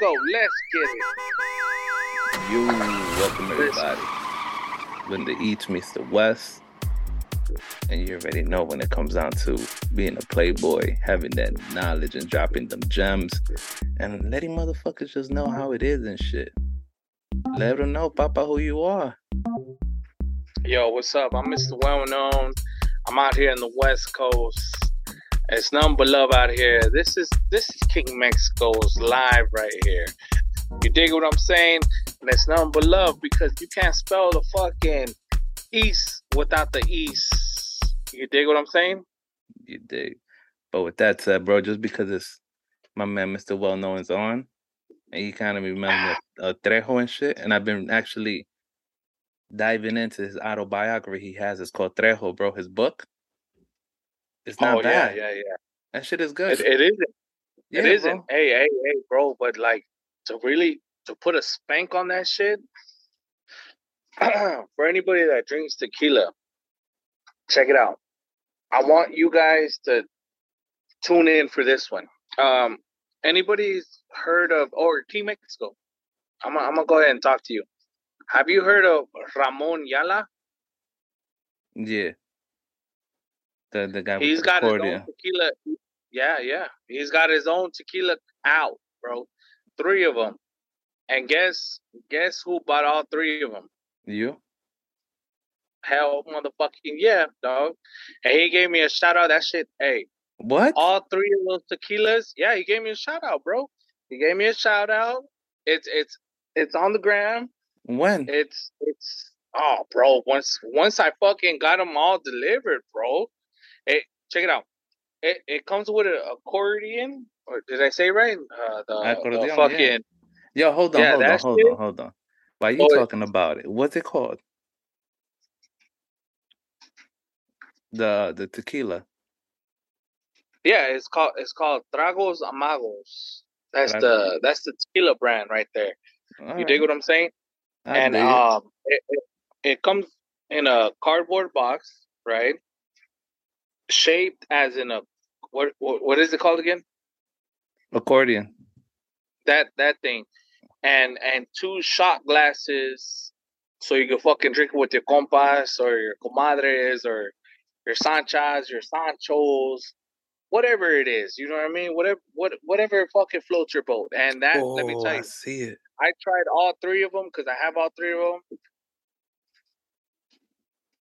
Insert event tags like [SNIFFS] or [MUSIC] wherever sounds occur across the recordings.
go. Let's get it. You welcome everybody. When the East meets the West, and you already know when it comes down to being a playboy, having that knowledge and dropping them gems, and letting motherfuckers just know how it is and shit. Let them know, Papa, who you are. Yo, what's up? I'm Mr. Well Known. I'm out here in the West Coast. It's number love out here. This is this is King Mexico's live right here. You dig what I'm saying? And it's but love because you can't spell the fucking east without the east. You dig what I'm saying? You dig. But with that said, bro, just because it's my man Mr. Well Known is on, and he kind of [SIGHS] remember uh, Trejo and shit, and I've been actually diving into his autobiography he has. It's called Trejo, bro. His book. It's not oh bad. yeah, yeah, yeah. That shit is good. It, it isn't. Yeah, it isn't. bro. Hey, hey, hey, bro. But like to really to put a spank on that shit. [CLEARS THROAT] for anybody that drinks tequila, check it out. I want you guys to tune in for this one. Um, anybody's heard of or King Mexico? I'm gonna, I'm gonna go ahead and talk to you. Have you heard of Ramon Ayala? Yeah. The the guy He's got his own tequila. Yeah, yeah. He's got his own tequila out, bro. Three of them. And guess guess who bought all three of them? You? Hell, motherfucking yeah, dog. And he gave me a shout out. That shit, hey, What? all three of those tequilas. Yeah, he gave me a shout out, bro. He gave me a shout out. It's it's it's on the gram. when? It's it's oh, bro. Once once I fucking got them all delivered, bro. Hey, check it out. It it comes with an accordion, or did I say right? Uh, the, the yeah. Yo, hold on, Yeah, hold on, hold shit- on, hold on. Why you Oh, it- talking about it? What's it called? The the tequila. yeah. It's called it's called Tragos Amargos. That's the that's the tequila brand right there. You dig what I'm saying? I and um, it, it, it comes in a cardboard box, right? Shaped as in a what what, what is it called again? accordion. That that thing, and and two shot glasses, so you can fucking drink with your compas or your comadres or your sanchas, your sanchos, whatever it is. You know what I mean? Whatever what whatever fucking floats your boat. And that let me Oh, tell I you, see it. I tried all three of them because I have all three of them.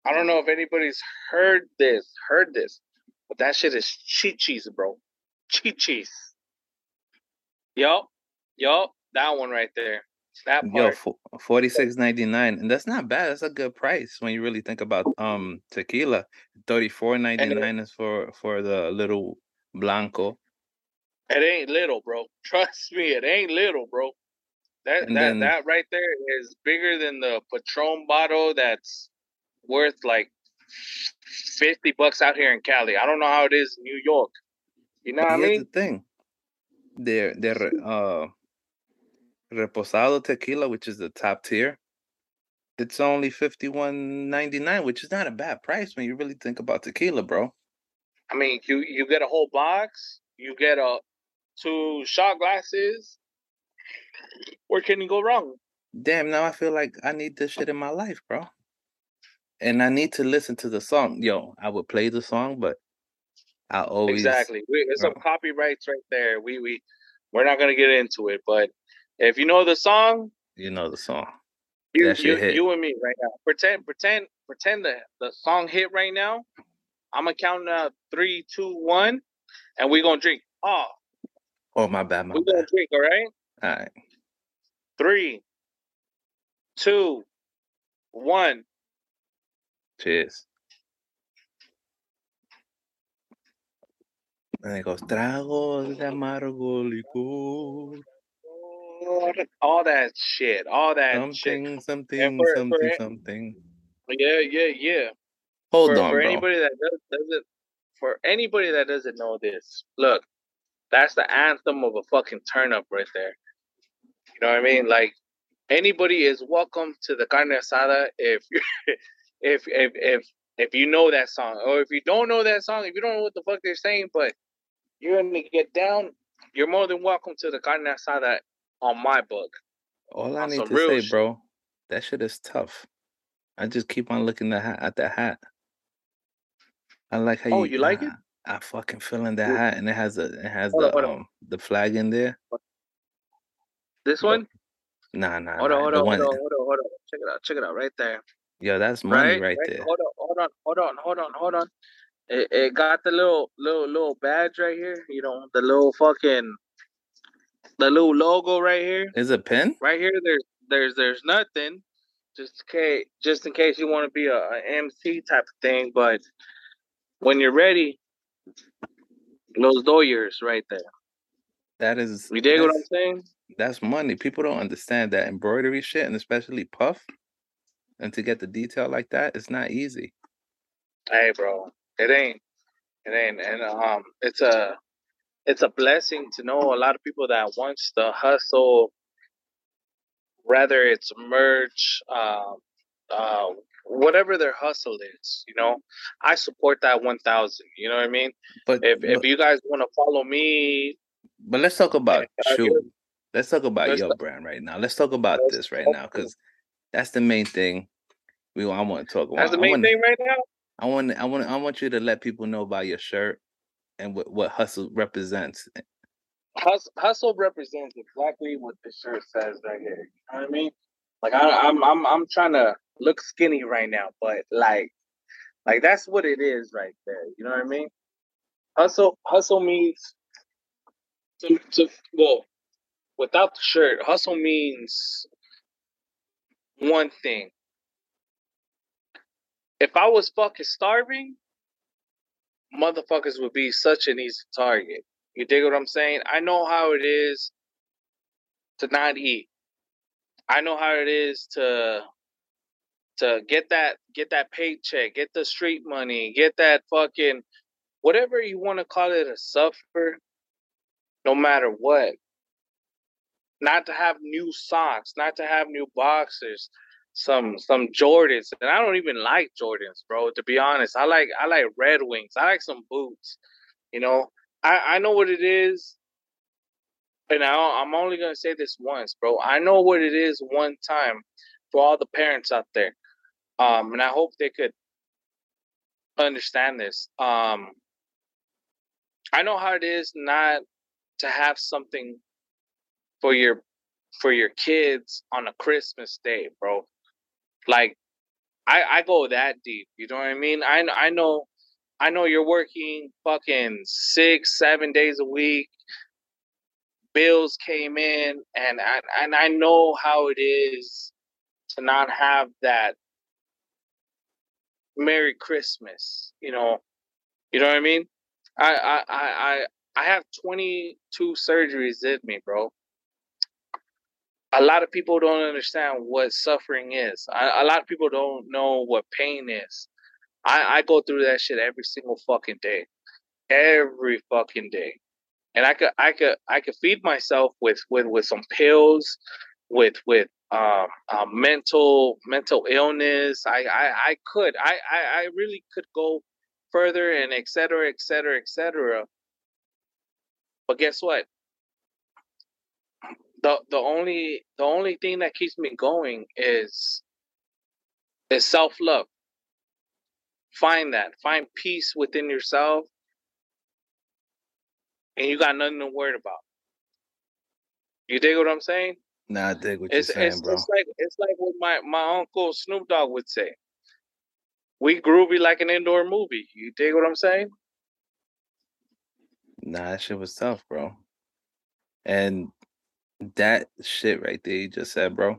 I don't know if anybody's heard this, heard this, but that shit is cheat cheese, bro. Cheat cheese. Yup, yup, that one right there. That Yo, forty six ninety nine, and that's not bad. That's a good price when you really think about um tequila. Thirty four ninety nine is for for the little blanco, It ain't little, bro. Trust me, it ain't little, bro. That And that then- that right there is bigger than the Patron bottle that's worth like fifty bucks out here in Cali. I don't know how it is in New York. You know But what I mean? here's mean? the thing. Their their uh reposado tequila, which is the top tier, it's only fifty one ninety nine, which is not a bad price when you really think about tequila, bro. I mean, you you get a whole box, you get a two shot glasses. Where can you go wrong? Damn, now I feel like I need this shit in my life, bro. And I need to listen to the song. Yo, I would play the song, but I always Exactly. We, there's some copyrights right there. We we we're not gonna get into it, but if you know the song, you know the song. you you, hit. you and me right now. Pretend pretend pretend the the song hit right now. I'm gonna count out three, two, one, and we're gonna drink. Oh, Oh my bad, my we gonna drink. All right. All right. Three, two, one. Cheers. Goes, tragos de amargo licor. All that shit. All that shit. Something, something, for- something, for- something. Yeah, yeah, yeah. Hold for, on, for bro. anybody that does, doesn't for anybody that doesn't know this, look, that's the anthem of a fucking turn up right there. You know what I mean? Like anybody is welcome to the carne asada if you if if if if you know that song, or if you don't know that song, if you don't know what the fuck they're saying, but you're gonna get down, you're more than welcome to the carne asada on my book. All I need to say, shit. bro, that shit is tough. I just keep on looking the hat, at the hat. I like how oh, you. you like it? I fucking feeling that hat, and it has a it has hold the on, um the flag in there. This one? Nah, nah. Hold nah. on, hold on, hold on, hold on, hold on. Check it out, check it out, right there. Yo, that's money right, right, there. Hold on, hold on, hold on, hold on, hold on. It, it got the little little little badge right here. You know, the little fucking the little logo right here. Is a pin? Right here. There's there's there's nothing. Just in case, just in case you want to be a, a MC type of thing, but when you're ready, those doyers right there. That is. You dig what I'm saying? That's money. People don't understand that embroidery shit, and especially puff, and to get the detail like that, it's not easy. Hey, bro, it ain't. It ain't, and um, it's a, it's a blessing to know a lot of people that wants the hustle. Whether it's merch, um, uh, whatever their hustle is, you know, I support that one thousand. You know what I mean? But if but, if you guys want to follow me, but let's talk about shoe. Let's talk about your brand right now. Let's talk about this right now because that's the main thing. We I want to talk about. That's the main want, thing right now. I want I want I want you to let people know about your shirt and what what hustle represents. Hustle, hustle represents exactly what the shirt says right here. You know what I mean? Like I, I'm I'm I'm trying to look skinny right now, but like like that's what it is right there. You know what I mean? Hustle hustle means to to well without the shirt, hustle means one thing. If I was fucking starving, motherfuckers would be such an easy target. You dig what I'm saying? I know how it is to not eat. I know how it is to to get that get that paycheck, get the street money, get that fucking whatever you want to call it a suffer, no matter what. Not to have new socks, not to have new boxers, some some Jordans, and I don't even like Jordans, bro. To be honest, I like I like Red Wings. I like some boots. You know, I I know what it is and I, I'm only gonna say this once, bro. I know what it is one time for all the parents out there, um, and I hope they could understand this. Um, I know how it is not to have something for your for your kids on a Christmas day, bro. Like, I I go that deep. You know what I mean? I I know. I know you're working fucking six, seven days a week bills came in, and I, and I know how it is to not have that Merry Christmas. You know, you know what I mean. I I I I have 22 surgeries in me, bro. A lot of people don't understand what suffering is. I, a lot of people don't know what pain is. I, I go through that shit every single fucking day. Every fucking day and I could I could I could feed myself with with with some pills, with with um, um mental mental illness. I I, I could I, I I really could go further and et cetera et cetera et cetera. But guess what? The the only the only thing that keeps me going is is self love. Find that. Find peace within yourself and you got nothing to worry about. You dig what I'm saying? Nah, I dig what it's, you're saying, it's, bro. It's like it's like what my, my uncle Snoop Dogg would say. We groovy like an indoor movie. You dig what I'm saying? Nah, that shit was tough, bro. And that shit right there you just said, bro,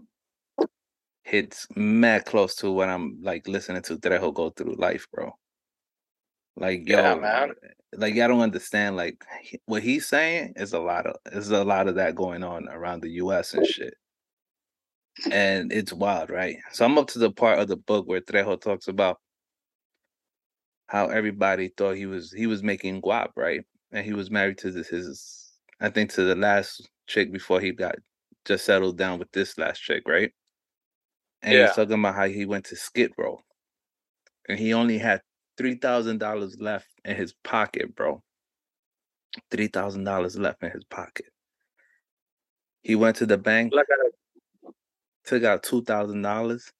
hits mad close to what I'm like listening to Trejo go through life, bro. Like, yo, yeah, man like I don't understand. Like what he's saying is a lot of is a lot of that going on around the U.S. and shit, and it's wild, right? So I'm up to the part of the book where Trejo talks about how everybody thought he was he was making guap, right? And he was married to this his I think to the last chick before he got just settled down with this last chick, right? And yeah. he's talking about how he went to Skid Row, and he only had three thousand dollars left in his pocket, bro. Three thousand dollars left in his pocket. He went to the bank, took out two thousand dollars,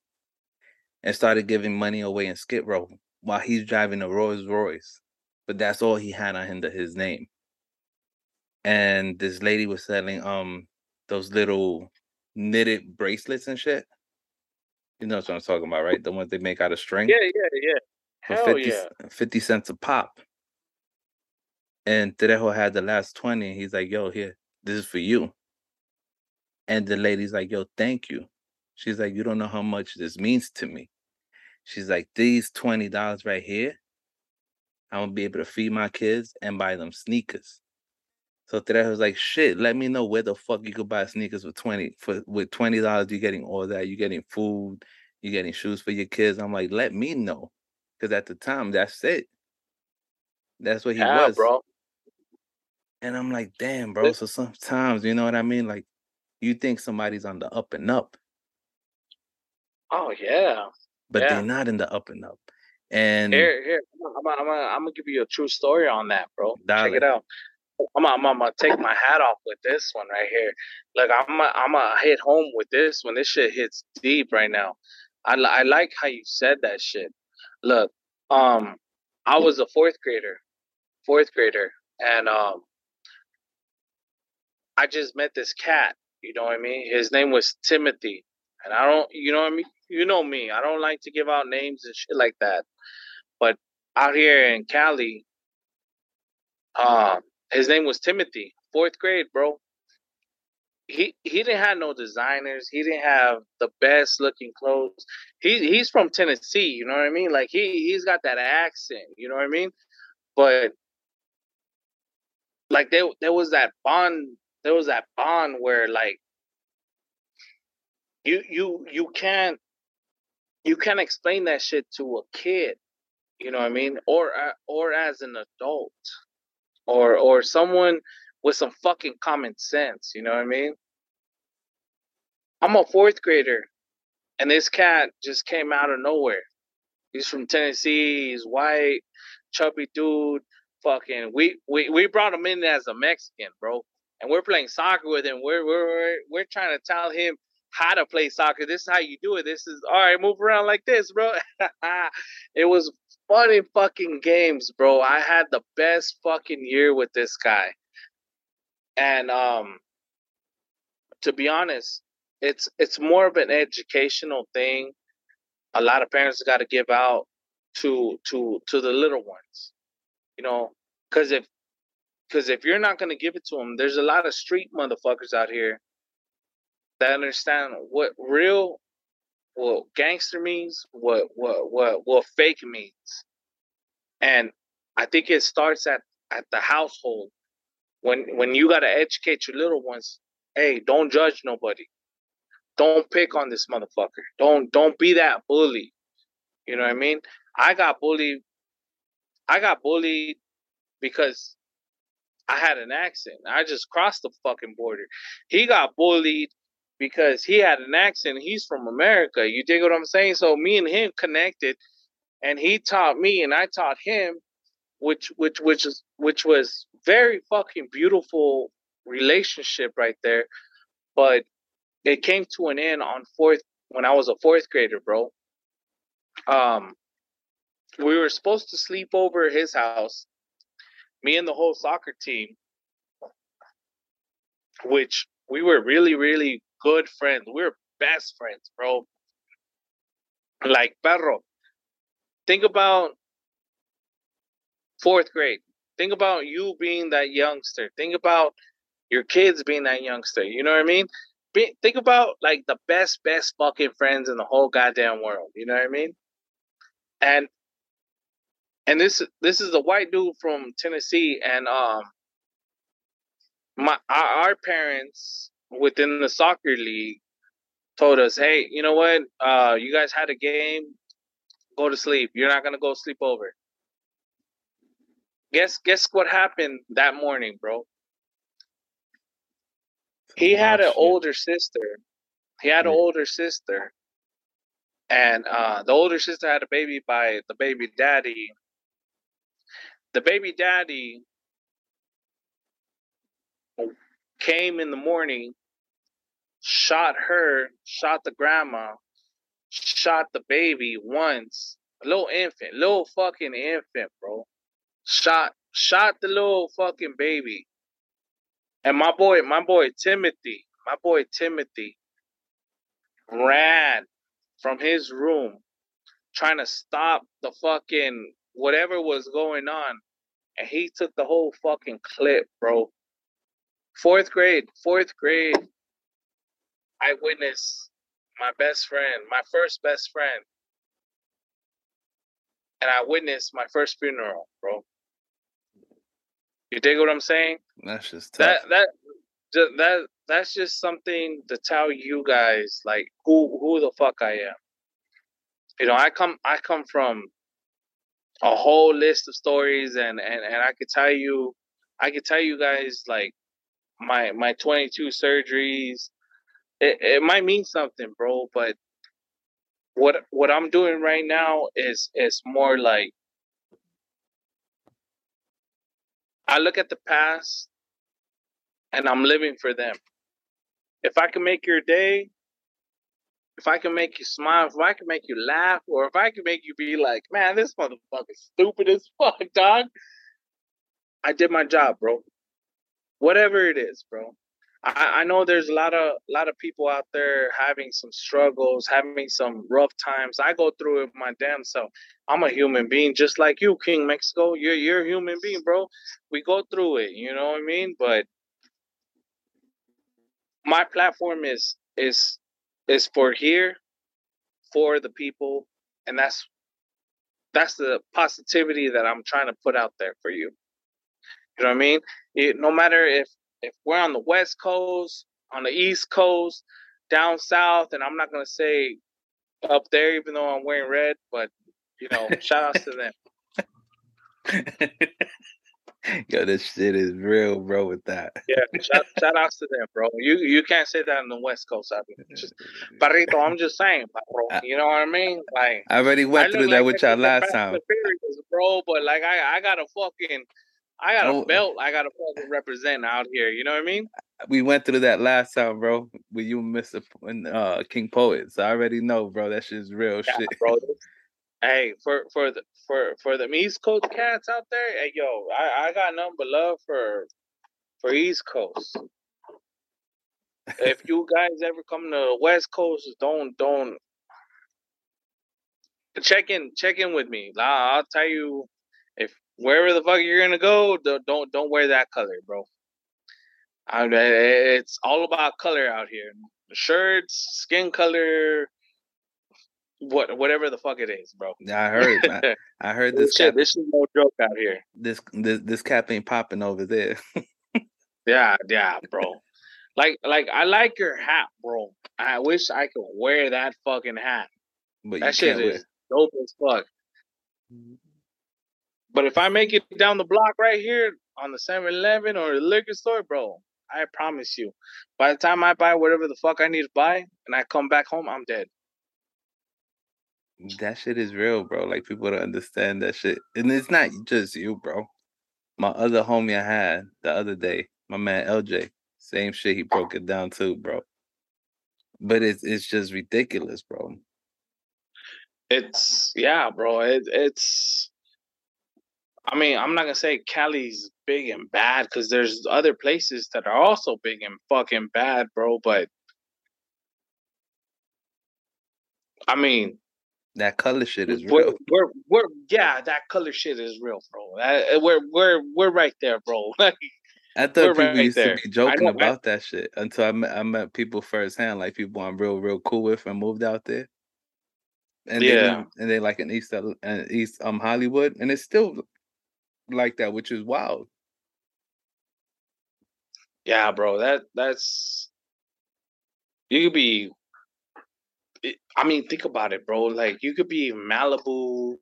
and started giving money away in Skid Row while he's driving a Rolls Royce. But that's all he had on him to his name. And this lady was selling um those little knitted bracelets and shit. You know what I'm talking about, right? The ones they make out of string. Yeah, yeah, yeah. Hell 50, yeah. 50 cents a pop. And Trejo had the last 20. He's like, yo, here, this is for you. And the lady's like, yo, thank you. She's like, you don't know how much this means to me. She's like, these $20 right here, I'm gonna be able to feed my kids and buy them sneakers. So Trejo was like, shit, let me know where the fuck you could buy sneakers for 20 for with $20, you're getting all that, you're getting food, you're getting shoes for your kids. I'm like, let me know. Cause at the time, that's it. That's what he Yeah, was. bro. And I'm like, damn, bro. So sometimes, you know what I mean? Like, you think somebody's on the up and up, Oh yeah. but Yeah. they're not in the up and up. And Here, here. I'm gonna, I'm I'm gonna give you a true story on that, bro. Check it out. I'm gonna, I'm gonna- take my hat off with this one right here. Look, I'm I'm gonna hit home with this one. This shit hits deep right now. I, I like how you said that shit. Look, um, I was a fourth grader, fourth grader, and um, I just met this cat. You know what I mean? His name was Timothy, and I don't, you know what I mean? You know me. I don't like to give out names and shit like that. But out here in Cali, um, his name was Timothy, fourth grade, bro. He he didn't have no designers. He didn't have the best looking clothes. He he's from Tennessee, you know what I mean? Like he he's got that accent, you know what I mean? But like there there was that bond there was that bond where like you you you can't you can't explain that shit to a kid you know what i mean or uh, or as an adult or or someone with some fucking common sense you know what i mean i'm a fourth grader and this cat just came out of nowhere he's from tennessee he's white chubby dude fucking we we, we brought him in as a mexican bro and we're playing soccer with him we're we're we're, we're trying to tell him how to play soccer. This is how you do it. This is all right. Move around like this, bro. [LAUGHS] it was funny fucking games, bro. I had the best fucking year with this guy, and um, to be honest, it's it's more of an educational thing. A lot of parents got to give out to to to the little ones, you know, because if because if you're not gonna give it to them, there's a lot of street motherfuckers out here that understand what real what gangster means, what what what what fake means. And I think it starts at at the household. When when you got to educate your little ones, hey, don't judge nobody. Don't pick on this motherfucker. Don't don't be that bully. You know what I mean? I got bullied I got bullied because I had an accent. I just crossed the fucking border. He got bullied because he had an accent. He's from America. You dig what I'm saying? So me and him connected, and he taught me, and I taught him, which which which is which was very fucking beautiful relationship right there. But it came to an end on fourth when I was a fourth grader, bro. Um, we were supposed to sleep over at his house, me and the whole soccer team, which we were really really good friends. We're best friends, bro. Like perro. Think about fourth grade. Think about you being that youngster. Think about your kids being that youngster. You know what I mean? Be, think about like the best, best fucking friends in the whole goddamn world. You know what I mean? And and this this is a white dude from Tennessee, and um, my our, our parents within the soccer league told us, hey, you know what? Uh, you guys had a game. Go to sleep. You're not gonna go sleep over. Guess guess what happened that morning, bro? He had an shit. older sister. He had an older sister, and uh, the older sister had a baby by the baby daddy. The baby daddy came in the morning shot her, shot the grandma, shot the baby once. A little infant, little fucking infant, bro. Shot shot the little fucking baby. And my boy, my boy Timothy, my boy Timothy ran from his room trying to stop the fucking whatever was going on. And he took the whole fucking clip, bro. Fourth grade, fourth grade. I witnessed my best friend, my first best friend. And I witnessed my first funeral, bro. You dig what I'm saying? That's just tough. That that that that's just something to tell you guys like who who the fuck I am. You know, I come I come from a whole list of stories and and and I could tell you I could tell you guys like my my 22 surgeries it, it might mean something bro but what what I'm doing right now is is more like I look at the past and I'm living for them. If I can make your day, if I can make you smile, if I can make you laugh, or if I can make you be like, man, this motherfucker's stupid as [LAUGHS] fuck, dog. I did my job, bro. Whatever it is, bro. I, I know there's a lot of lot of people out there having some struggles, having some rough times. I go through it my damn self. I'm a human being just like you, King Mexico. You're you're a human being, bro. We go through it, you know what I mean? But my platform is is is for here for the people and that's that's the positivity that I'm trying to put out there for you. You know what I mean? It, no matter if if we're on the West Coast, on the East Coast, down south, and I'm not gonna say up there, even though I'm wearing red, but you know, [LAUGHS] shout outs to them. [LAUGHS] Yo, this shit is real, bro. With that, yeah, shout, shout outs to them, bro. You you can't say that on the West Coast. I mean, just, [LAUGHS] Barrito, I'm just saying, bro. You know what I mean? Like, I already went I through that like with y'all last time, bro. But like, I I got a fucking I got a oh. belt. I got a fucking represent out here. You know what I mean? We went through that last time, bro. With you, Mister uh, King Poet. So I already know, bro. That shit's real yeah, shit, bro. [LAUGHS] hey, for for the for for the East Coast cats out there, hey yo, I I got nothing but love for for East Coast. if you guys ever come to the West Coast, don't don't check in check in with me. I'll tell you wherever the fuck you're gonna go, don't don't wear that color, bro. I mean, it's all about color out here. Shirts, skin color, what whatever the fuck it is, bro. Yeah, I heard. I, [LAUGHS] I heard this. Shit, cap, this is no joke out here. This this this cap ain't popping over there. [LAUGHS] yeah, yeah, bro. Like like I like your hat, bro. I wish I could wear that fucking hat. But that shit is wear. dope as fuck. But if I make it down the block right here on the 7 Eleven or the liquor store, bro, I promise you, by the time I buy whatever the fuck I need to buy and I come back home, I'm dead. That shit is real, bro. Like people don't understand that shit. And it's not just you, bro. My other homie I had the other day, my man LJ, same shit. He broke it down too, bro. But it's it's just ridiculous, bro. It's yeah, bro. It, it's I mean, I'm not gonna say Cali's big and bad because there's other places that are also big and fucking bad, bro. But I mean, that color shit is real. We're, we're, we're yeah, that color shit is real, bro. That, we're we're we're right there, bro. [LAUGHS] I thought people right used there. to be joking know, about that shit until I met, I met people firsthand, like people I'm real real cool with and moved out there. And yeah, they, and they like in East uh, East um Hollywood, and it's still like that, which is wild. Yeah, bro. That that's you could be. I mean, think about it, bro. Like you could be Malibu,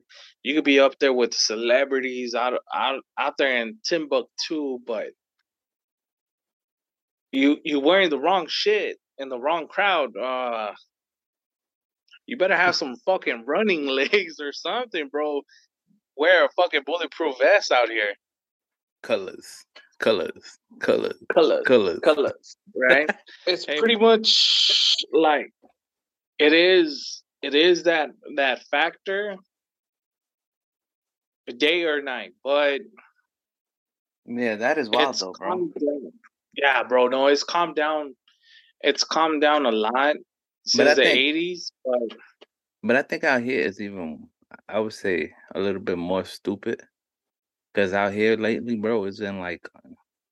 you could be up there with celebrities out out out there in Timbuktu, but you you wearing the wrong shit in the wrong crowd. Uh, you better have some fucking running [LAUGHS] legs or something, bro wear a fucking bulletproof vest out here. Colors. colors, colors, colors, colors, colors. Right? [LAUGHS] it's pretty much like it is. It is that that factor, day or night. But yeah, that is wild though, bro. Yeah, bro. No, it's calmed down. It's calmed down a lot since the eighties, but but I think out here is even I would say a little bit more stupid. Cause out here lately, bro, it's been like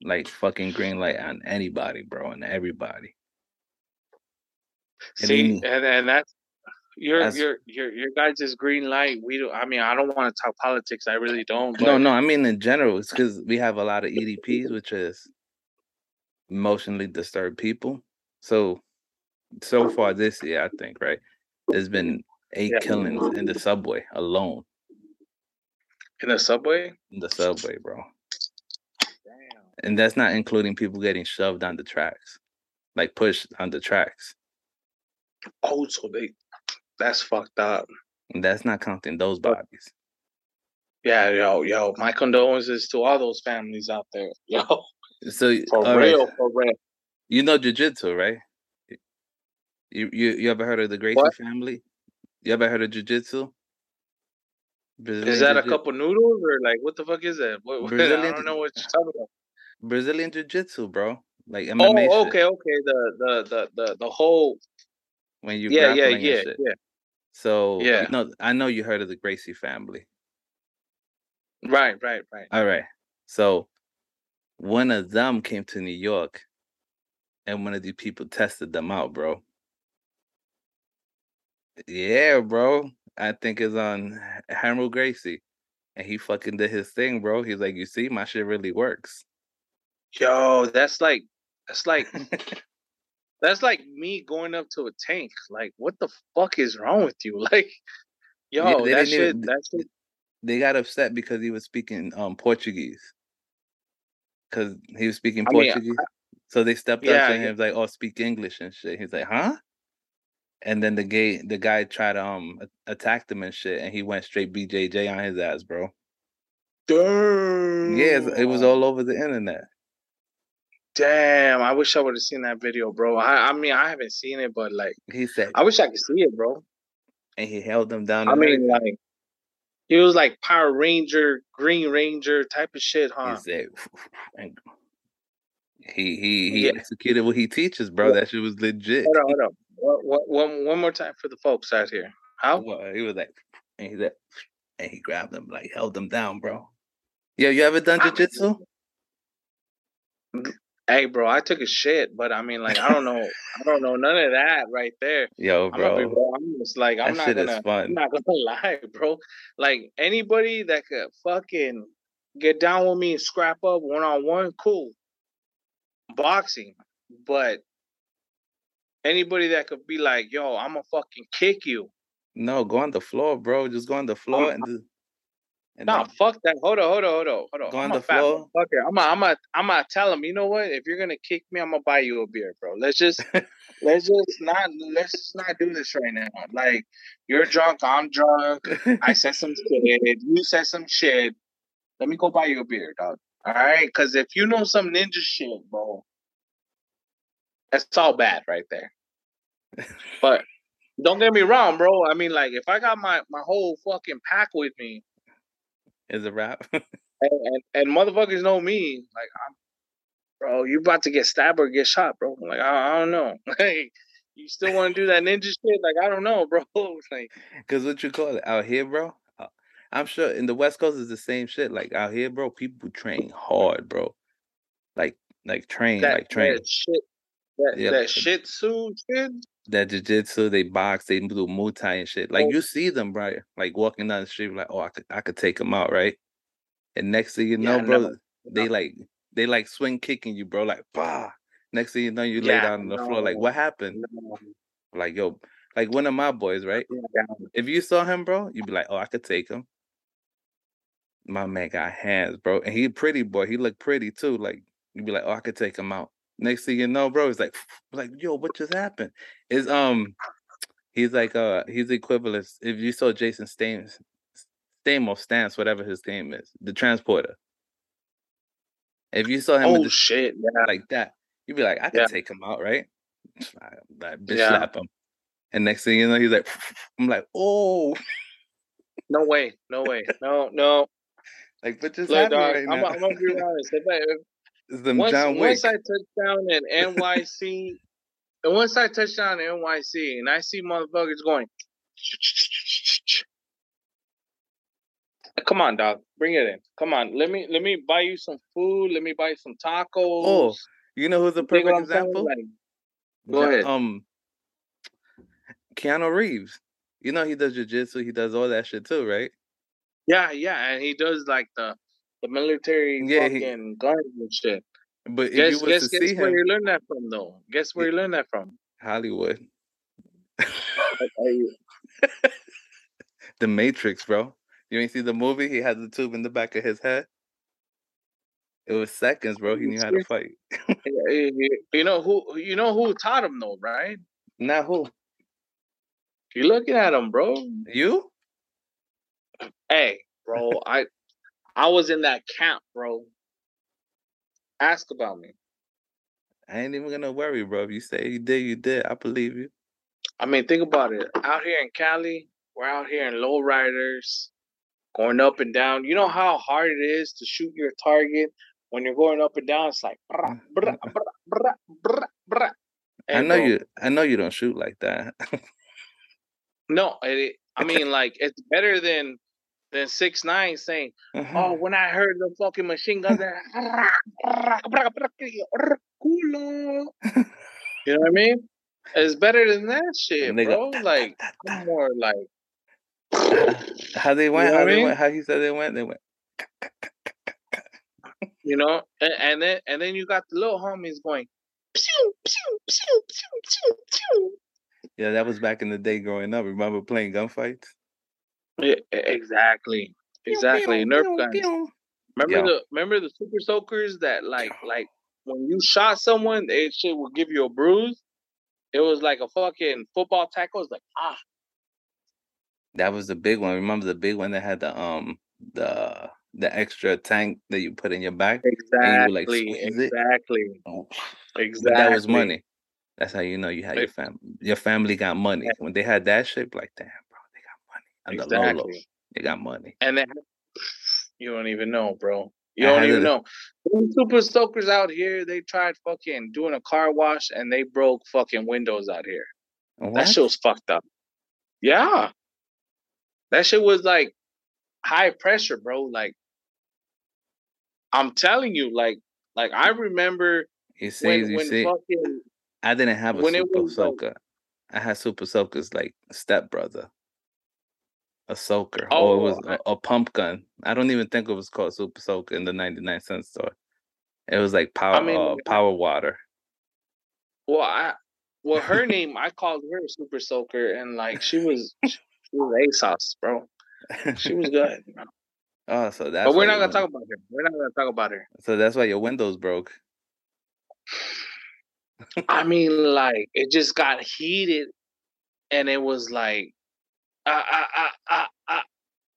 like fucking green light on anybody, bro, and everybody. See, and, and that's your that's, your your your guys' is green light. We do. I mean, I don't want to talk politics. I really don't. But... No, no. I mean, in general, it's because we have a lot of EDPs, which is emotionally disturbed people. So, so far this year, I think right, there's been eight yeah. killings in the subway alone. In the subway? In the subway, bro. Damn. And that's not including people getting shoved on the tracks, like pushed on the tracks. Oh, so they that's fucked up. And that's not counting those bodies. Yeah, yo, yo, my condolences to all those families out there. [LAUGHS] Yo. So for real, right. for real. You know jujitsu, right? You you you ever heard of the Gracie what? family? You ever heard of jujitsu? Is that jiu-jitsu? a couple noodles or like what the fuck is that? What, Brazilian, I don't know what you're talking about. Brazilian jiu-jitsu, bro. Like MMA oh, okay, shit. okay. The, the the the the whole when you yeah yeah yeah yeah. So yeah, you know, I know you heard of the Gracie family. Right, right, right. All right. So one of them came to New York, and one of these people tested them out, bro. Yeah, bro. I think it's on Hammer Gracie. And he fucking did his thing, bro. He's like, you see, my shit really works. Yo, that's like that's like [LAUGHS] that's like me going up to a tank. Like, what the fuck is wrong with you? [LAUGHS] Like, yo, yeah, that shit, even, that shit. They got upset because he was speaking um Portuguese. Cause he was speaking Portuguese. Mean, I, so they stepped yeah, up to him, like, oh, speak English and shit. He's like, huh? And then the gay the guy tried to um attack him and shit, and he went straight BJJ on his ass, bro. Damn. Yeah, it was all over the internet. Damn, I wish I would have seen that video, bro. I, I mean, I haven't seen it, but like he said, I wish I could see it, bro. And he held them down. I mean, like he was like Power Ranger, Green Ranger type of shit, huh? He said, [LAUGHS] he he he yeah. executed what he teaches, bro. That shit was legit. Hold on, hold on. One, one more time for the folks out here. How? Well, he was like, and he said, and he grabbed them, like held them down, bro. Yo, you ever done jujitsu? Hey, bro, I took a shit, but I mean, like, I don't know, I don't know none of that right there. [LAUGHS] Yo, bro, I'm, I'm just like, I'm that not gonna, I'm not gonna [LAUGHS] lie, bro. Like anybody that could fucking get down with me and scrap up one on one, cool. Boxing, but anybody that could be like, "Yo, I'm gonna fucking kick you." No, go on the floor, bro. Just go on the floor and. Just, and nah, then, fuck that. Hold on, hold on, hold on, hold on. Go on I'm the floor. Okay, I'm gonna, I'm gonna, I'm gonna tell him. You know what? If you're gonna kick me, I'm gonna buy you a beer, bro. Let's just, let's just not, let's just not do this right now. Like, you're drunk, I'm drunk. I [LAUGHS] said some shit. You said some shit. Let me go buy you a beer, dog. All right, because if you know some ninja shit, bro, that's all bad right there. But don't get me wrong, bro. I mean, like, if I got my my whole fucking pack with me, is a wrap. [LAUGHS] and, and, and motherfuckers know me, like, I'm, bro, you about to get stabbed or get shot, bro. Like, I, I don't know. [LAUGHS] Like, you still want to do that ninja shit? Like, I don't know, bro. [LAUGHS] like, cause what you call it out here, bro? Uh, I'm sure in the West Coast is the same shit. Like out here, bro, people train hard, bro. Like, like train, that, like train. That shit, that, yeah. that Shih Tzu shit that jiu-jitsu, they box, they do Muay Thai and shit. Like oh. you see them, right? Like walking down the street, like, oh, I could, I could take them out, right? And next thing you know, yeah, bro, no, they no. like, they like swing kicking you, bro. Like, bah. Next thing you know, you yeah, lay down on the no, floor. Like, what happened? Like, yo, like one of my boys, right? If you saw him, bro, you'd be like, oh, I could take him. My man got hands, bro, and he pretty boy. He looked pretty too. Like, you'd be like, oh, I could take him out. Next thing you know, bro, it's like, [LAUGHS] like, yo, what just happened? Is um, he's like, uh, he's equivalent. If you saw Jason Stamos, Stamos, Stance, whatever his name is, the transporter. If you saw him, oh shit, yeah. like that, you'd be like, I can Yeah. take him out, right? [LAUGHS] That bitch Yeah. slap him, and next thing you know, he's like, [LAUGHS] I'm like, oh, No way, no way, no, no. like, but just Look, dog, right I'm. I'm gonna be honest. If I, if, them once, John Wick. once I touch down in NYC, and once I touch down in NYC, and I see motherfuckers going, come on, dog, bring it in. Come on, let me let me buy you some food. Let me buy you some tacos. Oh, you know who's You what perfect I'm saying? example? Like, go Ja- ahead. Um, Keanu Reeves. You know he does jujitsu. He does all that shit too, right? yeah, yeah, and he does like the the military Yeah, he- guns and shit. But if Guess you was guess to guess see where him, you learned that from though. Guess where you learned that from. Hollywood, you- [LAUGHS] [LAUGHS] The Matrix, bro. You ain't see the movie? He had the tube in the back of his head. It was seconds, bro. He knew how to [LAUGHS] fight. you you know who you know who taught him though, right? Not who? You're looking at him, bro. You? Hey, bro, I I was in that camp, bro. Ask about me. I ain't even gonna worry, bro. If you say you did, you did. I believe you. I mean, think about it. Out here in Cali, we're out here in lowriders, going up and down. You know how hard it is to shoot your target when you're going up and down. It's like, brah, mm. brah, brah, brah, brah, brah. I know bro, you. I know you don't shoot like that. [LAUGHS] No, it, I mean, like it's better than than six nine saying, "Oh, mm-hmm. when I heard the fucking machine gun, there, culo." [LAUGHS] You know what I mean? It's better than that shit, bro. go, Like, "Ta, ta, ta, I'm more like, [LAUGHS] how they went? know how they mean? went? How he said they went? They went. you know, and, and then and then you got the little homies going, pew pew pew pew pew pew. Yeah, that was back in the day growing up. Remember playing gunfights? Yeah, exactly, exactly. Nerf guns. Remember Yo. the remember the super soakers that like like when you shot someone, they shit would give you a bruise. It was like a fucking football tackle. It's like ah, That was the big one. Remember the big one that had the um the the extra tank that you put in your back? And you would, like, exactly, it? exactly, Oh, exactly. But that was money. That's how you know you had your family. Your family got money. When they had that shit, like damn, bro, they got money. And the Exactly. they got money. And then [SIGHS] you don't even know, bro. You don't even know. Super soakers out here, they tried fucking doing a car wash and they broke fucking windows out here. That shit was fucked up. Yeah. That shit was like high pressure, bro. Like I'm telling you, like like I remember see, when you when see, fucking I didn't have a when it super was, like- soaker. I had super soakers like stepbrother, a soaker, or it was Oh, a, a pump gun. I don't even think it was called super soaker in the ninety nine cent store. It was like power, mean, uh, power water. well I well her [LAUGHS] name I called her super soaker and like she was she was ASOS, bro. She was good. oh, so that's. but we're not gonna talk about her. We're not gonna talk about her. So that's why your windows broke. I mean, like it just got heated, and it was like, ah, ah, ah, ah, ah,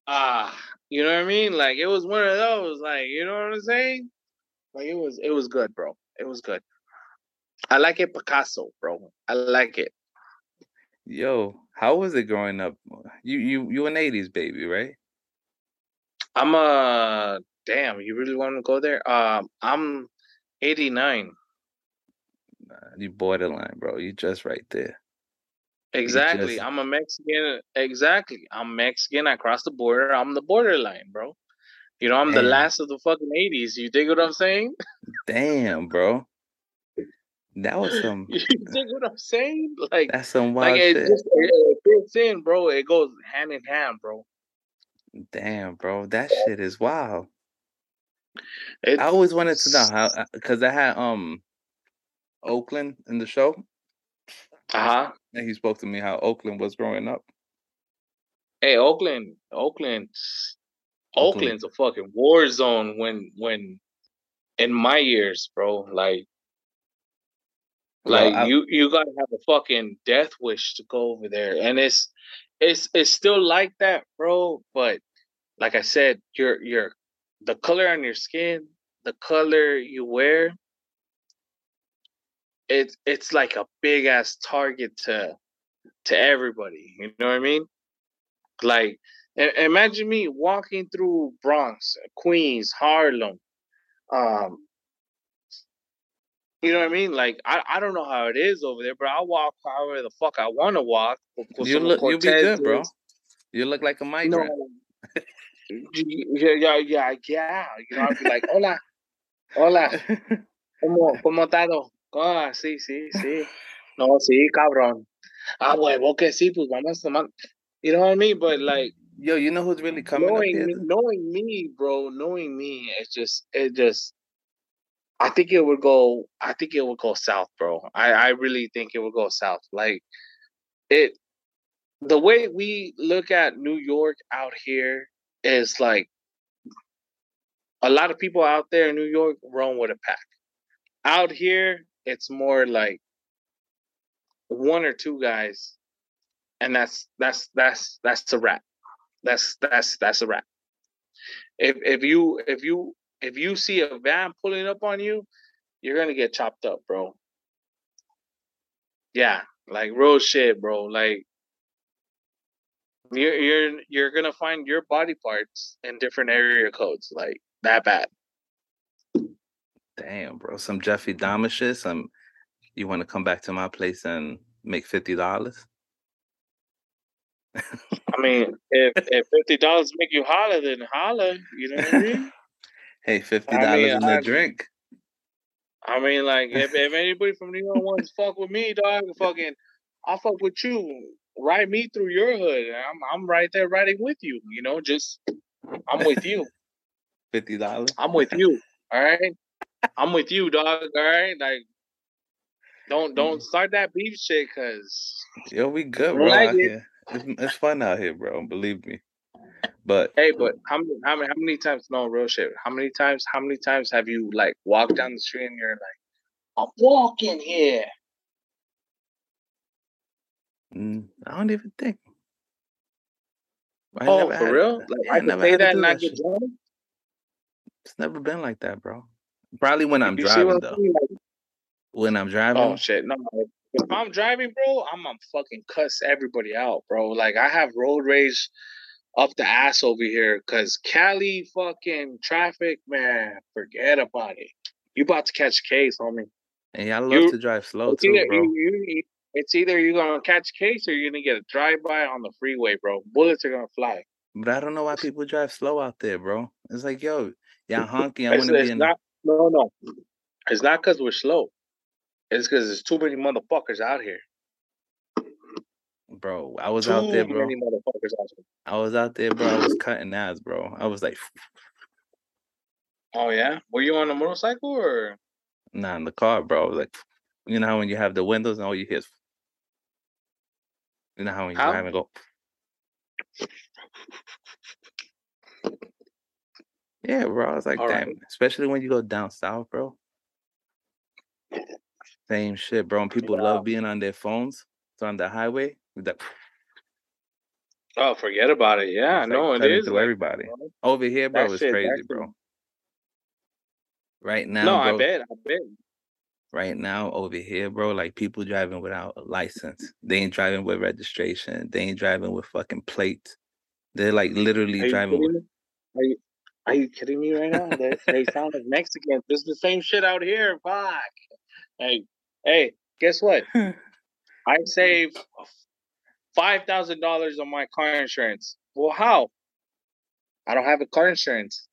ah. You know what I mean? Like it was one of those. Like you know what I'm saying? Like it was, it was good, bro. It was good. I like it, Picasso, bro. I like it. Yo, how was it growing up? You you you an eighties baby, right? I'm a damn. You really want to go there? Um, I'm 89. Nah, you borderline, bro. You just right there. Exactly. just- I'm a Mexican. Exactly. I'm Mexican. I crossed the border. I'm the borderline, bro. You know, I'm the last of the fucking 80s. You dig what I'm saying? Damn, bro. That was [LAUGHS] some. you dig what I'm saying? Like, That's some wild like it shit. just it, it fits in, bro. It goes hand in hand, bro. Damn, bro. That shit is wild. It, I always wanted to know how, because I had um Oakland in the show, uh-huh. and he spoke to me how Oakland was growing up. Hey, Oakland, Oakland, Oakland. Oakland's a fucking war zone when when in my years, bro. Like Well, Like I- you, you gotta have a fucking death wish to go over there, and it's, it's, it's still like that, bro. But like I said, your, your, the color on your skin, the color you wear, it's it's like a big ass target to to everybody. You know what I mean? Like, imagine me walking through Bronx, Queens, Harlem, um, you know what I mean? Like I, I don't know how it is over there, but I walk however the fuck I want to walk. You look, you'll be good, bro. You look like a migrant. No, yeah, yeah, yeah, yeah. You know, I'd be like, hola, hola, [LAUGHS] ¿cómo, cómo estás? Ah, sí, sí, sí. No, sí, cabrón. Ah, huevo que sí, pues vamos a tomar. You know what I mean? But like, yo, you know who's really coming knowing me, knowing me, bro, knowing me, it's just, it just, I think it would go. I think it would go south, bro. I I really think it would go south. Like it, the way we look at New York out here is like a lot of people out there in New York run with a pack. Out here, it's more like one or two guys, and that's that's that's that's a wrap. That's that's that's a wrap. If if you if you if you see a van pulling up on you, you're gonna get chopped up, bro. Yeah, like real shit, bro. Like you're you're you're gonna find your body parts in different area codes, like that bad. Damn, bro. Some Jeffy Dahmer shit. Some you want to come back to my place and make fifty dollars? I mean, if if fifty dollars make you holler, then holler. You know what I mean? [LAUGHS] hey, fifty dollars I mean, in the drink. I mean, like if, if [LAUGHS] anybody from New York wants to fuck with me, dog, fucking, I'll fuck with you ride me through your hood. I'm I'm right there riding with you. You know, just I'm with you. [LAUGHS] Fifty dollars. I'm with you. All right. I'm with you, dog. All right. Like, don't don't start that beef shit, cause yo, we good, bro. Like it. It's, it's fun out here, bro. Believe me. But hey, but how many how many how many times? No real shit. How many times? How many times have you like walked down the street and you're like, I'm walking here. Mm, I don't even think. I oh, for real? Like yeah, I can say that and not get drunk. It's never been like that, bro. Probably when I'm driving though. Like, when I'm oh, driving. Oh shit! No, if I'm driving, bro, I'm gonna fucking cuss everybody out, bro. Like I have road rage up the ass over here because Cali fucking traffic, man. Forget about it. You about to catch a case, homie. And I love you, to drive slow too, bro. You, you, it's either you're gonna catch case or you're gonna get a drive by on the freeway, bro. Bullets are gonna fly. But I don't know why people drive slow out there, bro. It's like, yo, yeah, honky. I want to be in. Not, no, no, it's not because we're slow. It's because there's too many motherfuckers out here. Bro, I was too out there, bro. Many motherfuckers out there. I was out there, bro. I was cutting ass, bro. I was like, oh yeah, were you on a motorcycle or? Nah, in the car, bro. Like, you know how when you have the windows and all you hear is you know how when you drive and go. Yeah, bro. I was like, All damn. Right. Especially when you go down south, bro. Same shit, bro. And people yeah. love being on their phones. It's on the highway. That... [LAUGHS] Oh, forget about it. Yeah, it's no, like it is. To like, everybody bro. over here, bro, it's crazy, bro. Right now, no, bro, I bet, I bet right now over here, bro, like people driving without a license. They ain't driving with registration. They ain't driving with fucking plates. They're like literally driving with. Are you, are you kidding me right now? they, they sound like Mexicans. This is the same shit out here. Fuck. Hey, hey, guess what? [LAUGHS] I saved five thousand dollars on my car insurance. Well, how? I don't have a car insurance.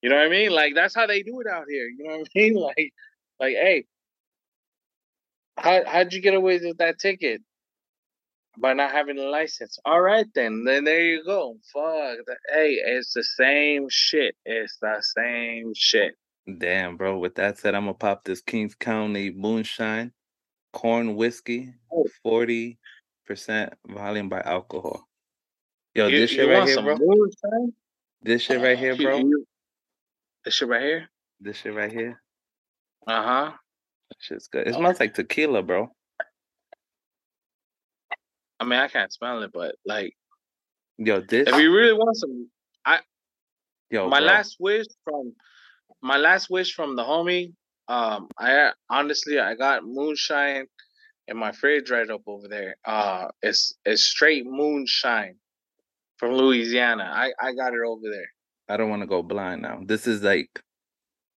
You know what I mean? Like that's how they do it out here. You know what I mean? [LAUGHS] Like like, hey, how how'd you get away with that ticket? By not having a license. All right then. Then there you go. Fuck. Hey, it's the same shit. It's the same shit. Damn, bro. With that said, I'm gonna pop this Kings County moonshine, corn whiskey, oh. forty percent volume by alcohol. Yo, you, this shit right here, bro. Moonshine? This shit right here, bro. This shit right here. This shit right here. Uh huh. Shit's good. It smells like tequila, bro. I mean, I can't smell it, but like, yo, this. If you really want some, I. Yo, my bro. last wish from my last wish from the homie. Um, I honestly I got moonshine in my fridge right up over there. Uh, it's it's straight moonshine from Louisiana. I I got it over there. I don't want to go blind now. This is like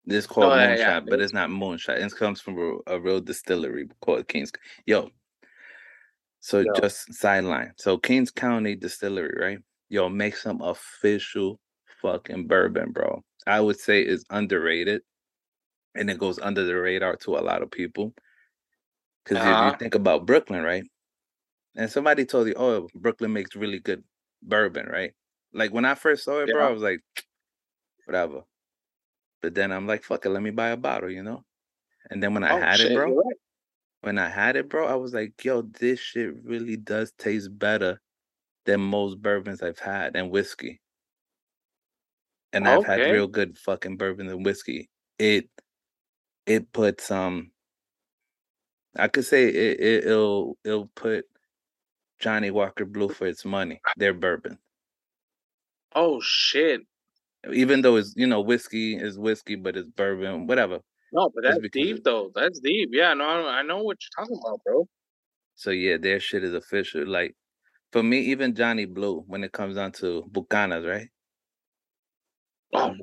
this called no, moonshine, yeah, but it's not moonshine. It comes from a, a real distillery called Kings. Yo, so Yo. just sideline. So Kings County Distillery, right? Yo, make some official fucking bourbon, bro. I would say is underrated, and it goes under the radar to a lot of people. Because uh-huh. if you uh-huh. think about Brooklyn, right? And somebody told you, oh, Brooklyn makes really good bourbon, right? Like when I first saw it, yeah. bro, I was like, [SNIFFS] whatever. But then I'm like, fuck it, let me buy a bottle, you know? And then when I oh, had shit, it, bro, right. When I had it, bro, I was like, yo, this shit really does taste better than most bourbons I've had and whiskey. And I've had real good fucking bourbon and whiskey. It it puts um I could say it, it it'll it'll put Johnnie Walker Blue for its money. Their bourbon. Oh shit! Even though it's you know whiskey is whiskey, but it's bourbon, whatever. No, but that's deep though. That's deep. Yeah, no, I know what you're talking about, bro. So yeah, their shit is official. Like for me, even Johnny Blue, when it comes down to Bucanas, right? Oh.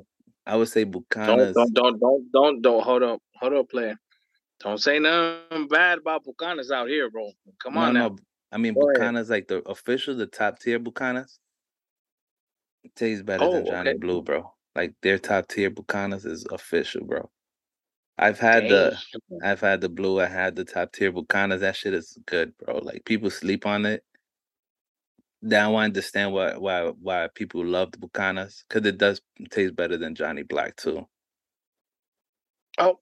I would say Bucanas. Don't, don't, don't, don't, don't, hold up, hold up, player. Don't say nothing bad about Bucanas out here, bro. Come on no, now. I mean, Go Bucanas, like the official, the top tier Bucanas. It tastes better oh, than Johnny okay. Blue, bro. Like their top tier Bucanas is official, bro. I've had Dang. the I've had the blue, I had the top tier Bucanas. That shit is good, bro. Like people sleep on it. Now I understand why why why people love the Bucanas because it does taste better than Johnny Black too. Oh,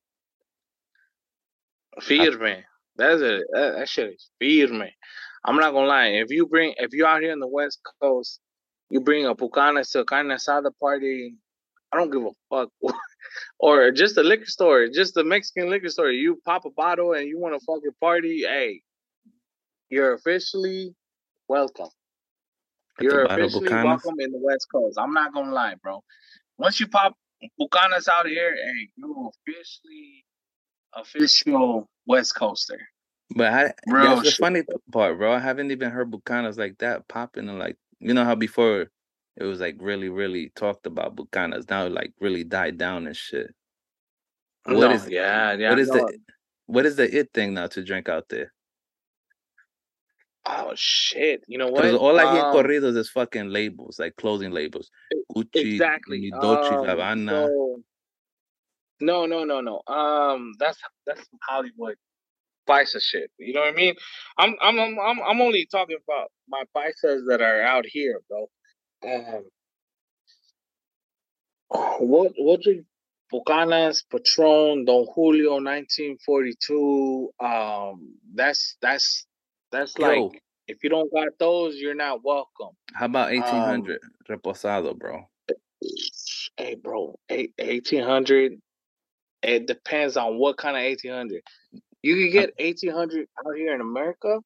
firme. That's it. that, that shit is firme. I'm not gonna lie. If you bring if you out here in the West Coast you bring a Pucanas to a carne asada party, I don't give a fuck. [LAUGHS] or just a liquor store, just a Mexican liquor store. You pop a bottle and you want to fucking party, hey, you're officially welcome. You're officially welcome in the West Coast. I'm not gonna lie, bro. Once you pop Bucanas out here, hey, you're officially official West Coaster. But I, Real that's the funny part, bro. I haven't even heard Bucanas like that popping in like you know how before it was like really, really talked about Bucanas. Now it like really died down and shit. What no, is yeah, yeah. What is the what is the it thing now to drink out there? Oh shit! You know what? All I hear um, corridos is fucking labels, like clothing labels. Gucci, exactly. Dolce um. So, no, no, no, no. Um, that's that's Hollywood Paisa shit. You know what I mean? I'm I'm I'm I'm only talking about my Paisas that are out here, bro. Um, what what drink Bucanas, Patron, Don Julio, 1942. Um, that's that's that's like if you don't got those, you're not welcome. How about 1800 um, Reposado, bro? Hey, bro, 1800. It depends on what kind of 1800. You can get eighteen hundred out here in America,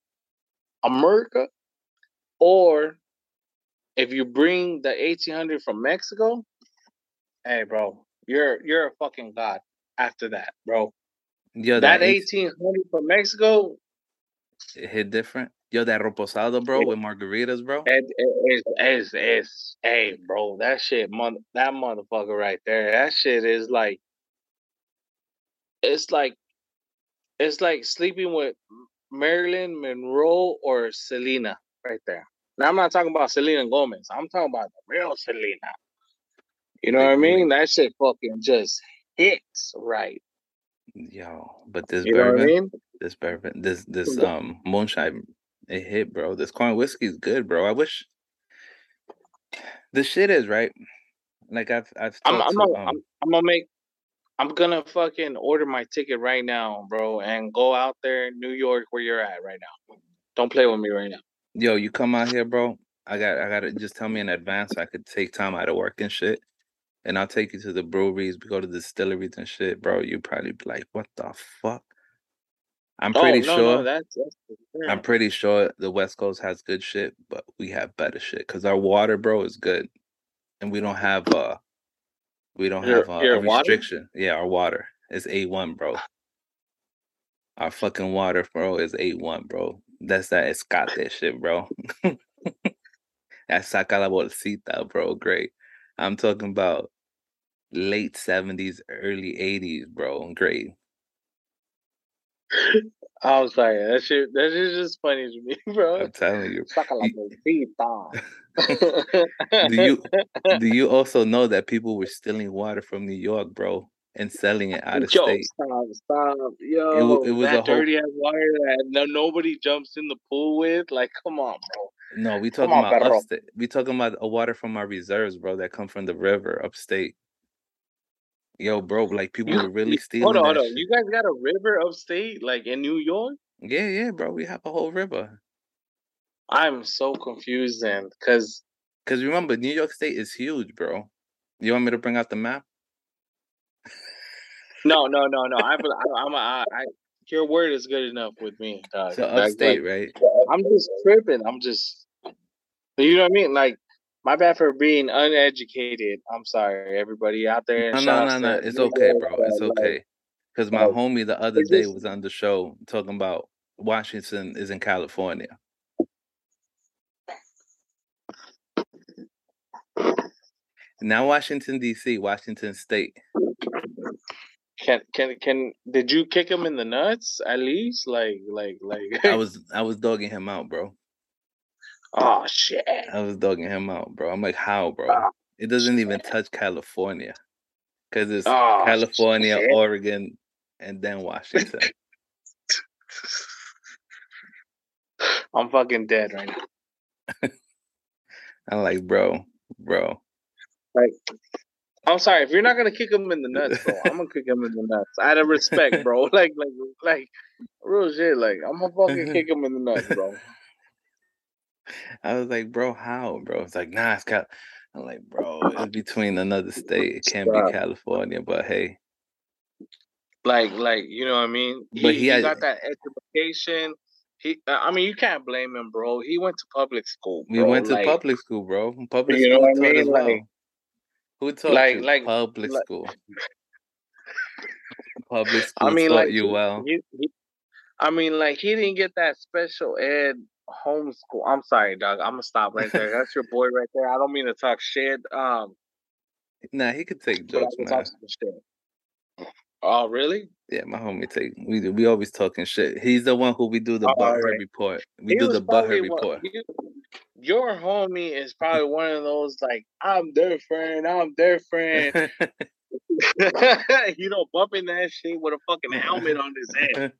America, or if you bring the eighteen hundred from Mexico, hey, bro, you're you're a fucking god. After that, bro, yo, that, that eighteen hundred from Mexico, it hit different. Yo, that reposado, bro, it, with margaritas, bro. It, it, it's, it's, it's, hey, bro, that shit, mother, that motherfucker right there, that shit is like, it's like it's like sleeping with Marilyn Monroe or Selena right there. Now I'm not talking about Selena Gomez. I'm talking about the real Selena. You know what I mean? That shit fucking just hits right. Yo, but this you bourbon, I mean? this bourbon, this this um moonshine, it hit, bro. This corn whiskey is good, bro. I wish the shit is right. Like I've I've I'm I'm, to, a, um, I'm, I'm gonna make I'm gonna fucking order my ticket right now, bro, and go out there in New York where you're at right now. Don't play with me right now. Yo, you come out here, bro. I got I gotta just tell me in advance so I could take time out of work and shit. And I'll take you to the breweries, we go to the distilleries and shit, bro. You probably be like, what the fuck? I'm pretty oh, no, sure. No, that's, that's I'm pretty sure the West Coast has good shit, but we have better shit because our water, bro, is good, and we don't have uh We don't your, have a, a restriction. Water? Yeah, our water is A one, bro. Our fucking water, bro, is A one, bro. That's that escate shit, bro. [LAUGHS] That saca la bolsita, bro. Great. I'm talking about late 70s, early 80s, bro. Great. I'm sorry. That shit that shit just funny to me, [LAUGHS] bro. I'm telling you. [LAUGHS] do you do you also know that people were stealing water from New York, bro, and selling it out of Yo, state? Stop, stop. Yo, it, it was that a dirty whole... ass water that no, nobody jumps in the pool with. Like, come on, bro. No, we talking on, about upstate. We talking about a water from our reserves, bro, that come from the river upstate. Yo, bro, like people were really stealing. Hold on, hold on. Shit. You guys got a river upstate, like in New York? Yeah, yeah, bro. We have a whole river. I'm so confused then, cause, cause remember, New York State is huge, bro. You want me to bring out the map? No, no, no, no. I, I, I'm, I, I, your word is good enough with me. Dog. So upstate, like, right? I'm just tripping. I'm just, you know what I mean? Like, my bad for being uneducated. I'm sorry, everybody out there. No, no, no, no. It's okay, bro. It's okay. Because my oh, homie the other day was on the show talking about Washington is in California. Now Washington D.C., Washington State. Can can can did you kick him in the nuts at least? Like like like I [LAUGHS] was I was dogging him out, bro. Oh shit. I was dogging him out, bro. I'm like, how, bro? Oh, it doesn't even touch California. Cause it's oh, California, shit. Oregon, and then Washington. [LAUGHS] I'm fucking dead right now. [LAUGHS] I'm like, bro, bro. Like I'm sorry if you're not gonna kick him in the nuts, bro. I'm gonna kick him in the nuts out of respect, bro. [LAUGHS] Like, like, like, real shit. Like, I'm gonna fucking kick him in the nuts, bro. [LAUGHS] I was like, bro, how, bro? It's like, nah, it's Cal. I'm like, bro, it's between another state. It can't Stop. be California, but hey. Like, like, you know what I mean? He, but he, he had, got that education. He, I mean, you can't blame him, bro. He went to public school. Bro. We went to like, public school, bro. Public you know school what I mean? Well. Like, who taught like, you? Like public like, school. [LAUGHS] public school I mean, taught like, you well. He, he, I mean, like he didn't get that special ed homeschool. I'm sorry, dog. I'm gonna stop right there. [LAUGHS] That's your boy right there. I don't mean to talk shit. Um, nah, he could take jokes, man. Oh, really? Yeah, my homie take we we always talking shit. He's the one who we do the oh, butthurt right. report. We he do the butthurt report. Your homie is [LAUGHS] probably one of those like I'm their friend, I'm their friend. [LAUGHS] [LAUGHS] you know, bumping that shit with a fucking helmet on his head.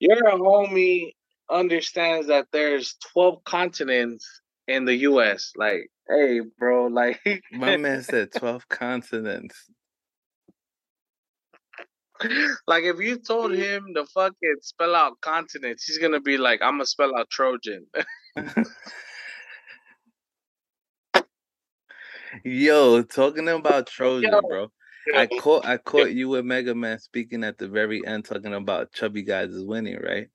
Your homie understands that there's 12 continents in the US. Like, hey, bro, like my man said 12 continents. Like if you told mm. him to fucking spell out continents, he's gonna be like, I'm gonna spell out Trojan. [LAUGHS] Yo, talking about Trojan, Yo. bro. I [LAUGHS] caught I caught you with Mega Man speaking at the very end talking about chubby guys is winning, right?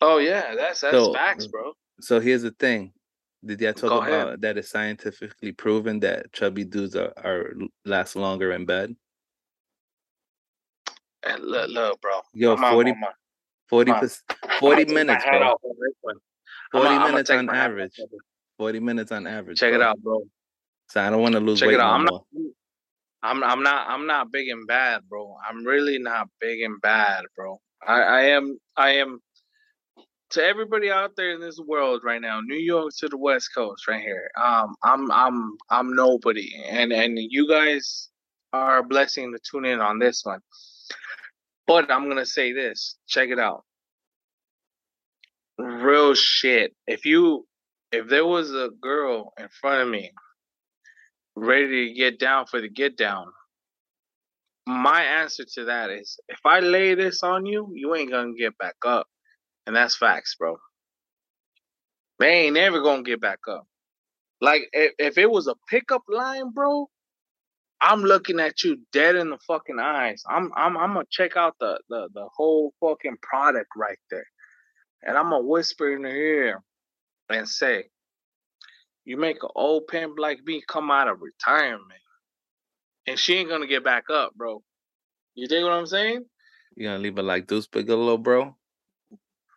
Oh yeah, that's that's so, facts, bro. So here's the thing. Did y'all talk Go about ahead. that it's scientifically proven that chubby dudes are, are last longer in bed? And look, look, bro. Yo, 40, 40, [LAUGHS] 40 minutes, bro. 40 minutes on average. 40 minutes on average. Check bro. it out, bro. So I don't want to lose Check weight it out. No I'm not, I'm I'm not I'm not big and bad, bro. I'm really not big and bad, bro. I, I am I am to everybody out there in this world right now, New York to the West Coast, right here. Um, I'm I'm I'm nobody, and and you guys are a blessing to tune in on this one. But I'm gonna say this. Check it out. Real shit. If you if there was a girl in front of me ready to get down for the get down, my answer to that is if I lay this on you, you ain't gonna get back up. And that's facts, bro. They ain't never gonna get back up. Like if, if it was a pickup line, bro, I'm looking at you dead in the fucking eyes. I'm I'm I'm gonna check out the the the whole fucking product right there. And I'm gonna whisper in her ear and say, You make an old pimp like me come out of retirement. and she ain't gonna get back up, bro. You dig what I'm saying? You gonna leave her like Deuce Bigalow, bro?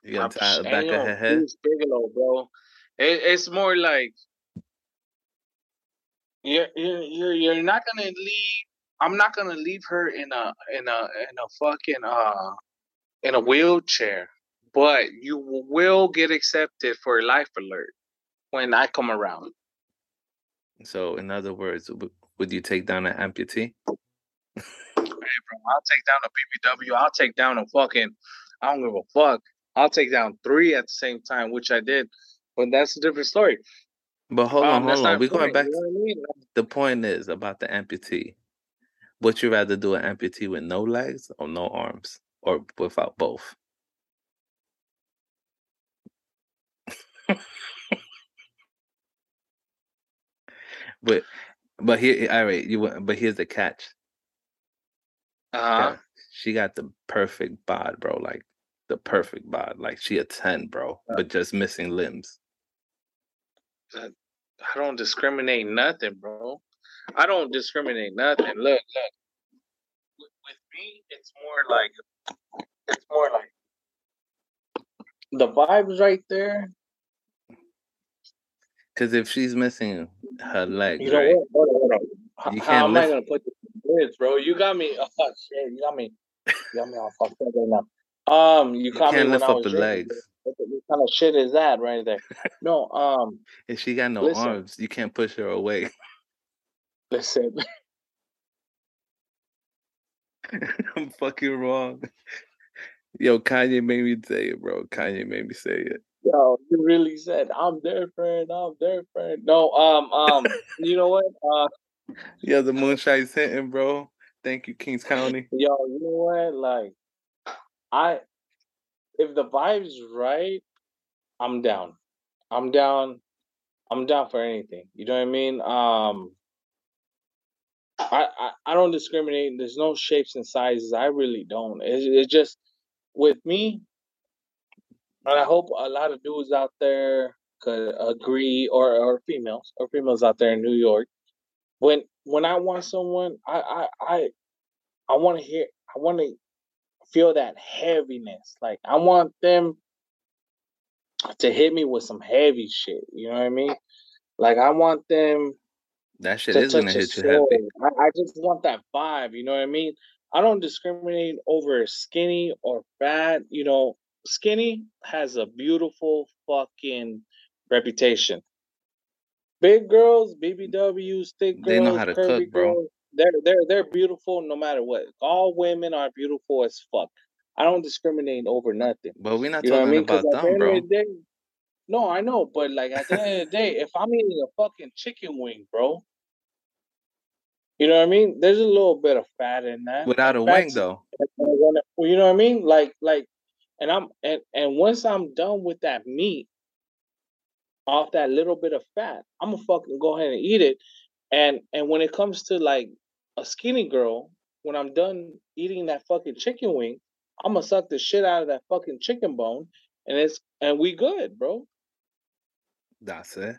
You gonna tie the back of her head? Deuce Bigalow, bro. It, it's more like you're, you're you're not gonna leave. I'm not gonna leave her in a in a in a fucking uh in a wheelchair, but you will get accepted for a life alert when I come around. So, in other words, would you take down an amputee? Hey, bro, I'll take down a BBW. I'll take down a fucking. I don't give a fuck. I'll take down three at the same time, which I did, but that's a different story. But hold um, on, hold on. We're going back. You know I mean? The point is about the amputee. Would you rather do an amputee with no legs or no arms, or without both? [LAUGHS] but but here, all right, you. But here's the catch. Uh-huh. She got the perfect bod, bro. Like the perfect bod. Like she a 10, bro, but just missing limbs. I don't discriminate nothing, bro. I don't discriminate nothing. Look, look. With me, it's more like it's more like the vibes right there. Because if she's missing her legs, you know right? What? Hold on, hold on. You How am lift... I gonna put this bro? You got me. [LAUGHS] Oh shit! You got me. You got me all fucked up right now. Um, you, you can't me lift up the legs. What, what kind of shit is that right there? [LAUGHS] No, um. If she got no listen, arms, you can't push her away. Listen. [LAUGHS] [LAUGHS] I'm fucking wrong. Yo, Kanye made me say it, bro. Kanye made me say it. Yo, you really said I'm their friend. I'm their friend. No, um, um, you know what? Uh, yeah, the moonshine's hitting, bro. Thank you, Kings County. Yo, you know what? Like, I if the vibe's right, I'm down. I'm down. I'm down for anything. You know what I mean? Um, I, I, I don't discriminate. There's no shapes and sizes. I really don't. It's, it's just with me, and I hope a lot of dudes out there could agree, or or females, or females out there in New York. When when I want someone, I I I, I want to hear. I want to feel that heaviness. Like I want them to hit me with some heavy shit. You know what I mean? Like I want them. That shit is gonna hit you heavy. I, I just want that vibe. You know what I mean? I don't discriminate over skinny or fat. You know, skinny has a beautiful fucking reputation. Big girls, BBWs, thick girls, they know how to cook, bro. They're they're they're beautiful no matter what. All women are beautiful as fuck. I don't discriminate over nothing. But we're not you talking I mean? about them, bro. The day, no, I know, but like at the end of the day, if I'm eating a fucking chicken wing, bro, you know what I mean? There's a little bit of fat in that. Without a wing, though. You know what I mean? Like, like, and I'm and and once I'm done with that meat, off that little bit of fat, I'm gonna fucking go ahead and eat it. And and when it comes to like a skinny girl, when I'm done eating that fucking chicken wing, I'm gonna suck the shit out of that fucking chicken bone, and it's and we good, bro. That's it.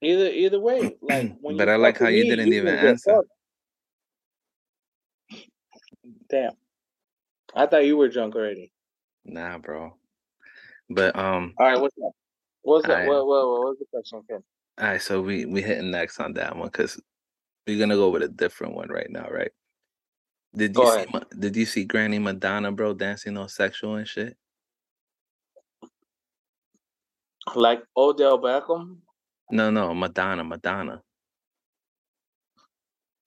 Either either way, [CLEARS THROAT] like but I like how you didn't you even answer. Damn, I thought you were drunk already. Nah, bro. But um. All right, what's up? What's up? Right. What, what, what, what's the question? Okay. All right, so we we hitting next on that one because we're gonna go with a different one right now, right? Did you see did you see Granny Madonna, bro, dancing all sexual and shit? Like Odell Beckham? No, no, Madonna, Madonna.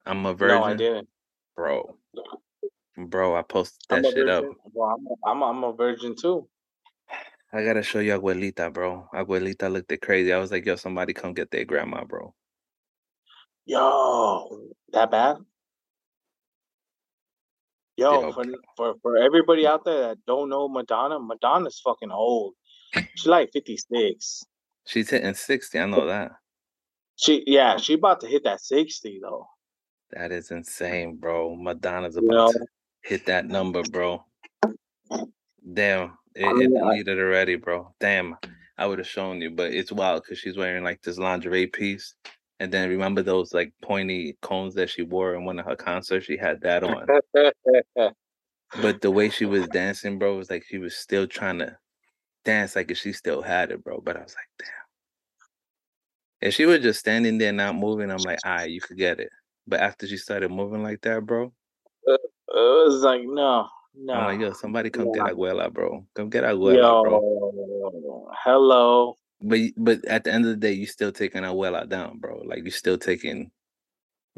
I'm a virgin. No, I didn't. Bro. Bro, I posted that shit up. Well, I'm, I'm, I'm a virgin too. I gotta show you Abuelita, bro. Abuelita looked at crazy. I was like, yo, somebody come get their grandma, bro. Yo, that bad? Yo, yeah, for, for for everybody out there that don't know Madonna, Madonna's fucking old. She's like 56. She's hitting 60. I know that. She yeah, she about to hit that 60 though. That is insane, bro. Madonna's about you know? to hit that number, bro. Damn, it, I mean, it deleted already, bro. Damn, I would have shown you, but it's wild because she's wearing like this lingerie piece And then remember those like pointy cones that she wore in one of her concerts? She had that on. [LAUGHS] but the way she was dancing, bro, was like she was still trying to dance like if she still had it, bro. But I was like, damn. If she was just standing there not moving, I'm like, all right, you could get it. But after she started moving like that, bro, uh, it was like, no, no. I'm like, yo, somebody come yeah. get Abuela, bro. Come get Abuela, yo, bro. Hello. But but at the end of the day, you're still taking Abuela down, bro. Like you're still taking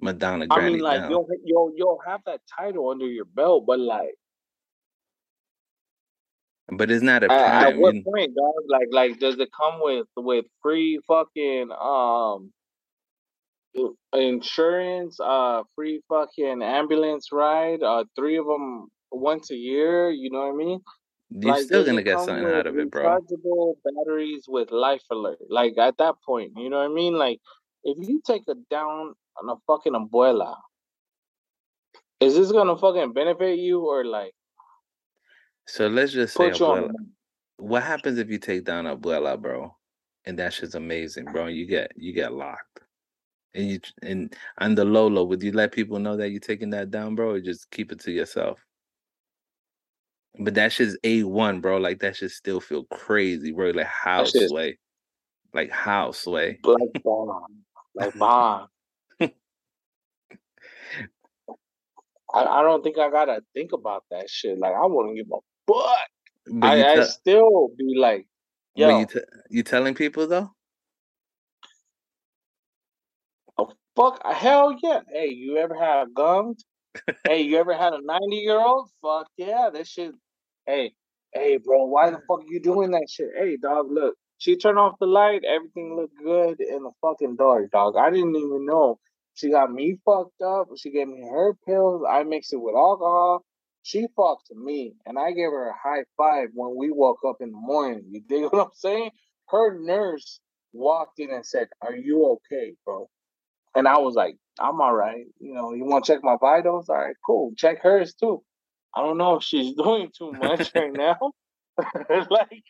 Madonna. I mean, like down. you'll you'll you'll have that title under your belt, but like. But it's not a prime. At, at what point, dog? Like, like, does it come with with free fucking um insurance, uh, free fucking ambulance ride, uh, three of them once a year? You know what I mean? You're like, still gonna get something out of it, bro. Rechargeable batteries with life alert. Like at that point, you know what I mean? Like if you take a down on a fucking abuela, is this gonna fucking benefit you or like? So let's just say abuela. What happens if you take down a abuela, bro? And that shit's amazing, bro. You get you get locked. And you and on the Lolo, would you let people know that you're taking that down, bro, or just keep it to yourself? But that shit's A1, bro. Like that should still feel crazy, bro. Like how sway. Like how sway. Like bomb. Like bomb. I, I don't think I gotta think about that shit. Like I wouldn't give a fuck. [LAUGHS] But I, te- I still be like, yo. You, te- you telling people though? Oh fuck! Hell yeah! Hey, you ever had gummed? Hey, you ever had a 90 year old? Fuck yeah, this shit. Hey, hey, bro, why the fuck are you doing that shit? Hey, dog, look, she turned off the light, everything looked good in the fucking dark, dog. I didn't even know. She got me fucked up. She gave me her pills. I mixed it with alcohol. She fucked me, and I gave her a high five when we woke up in the morning. You [LAUGHS] dig what I'm saying? Her nurse walked in and said, "Are you okay, bro?" And I was like, I'm all right. You know, you want to check my vitals? All right, cool. Check hers too. I don't know if she's [LAUGHS] doing too much right [LAUGHS] now. [LAUGHS] like,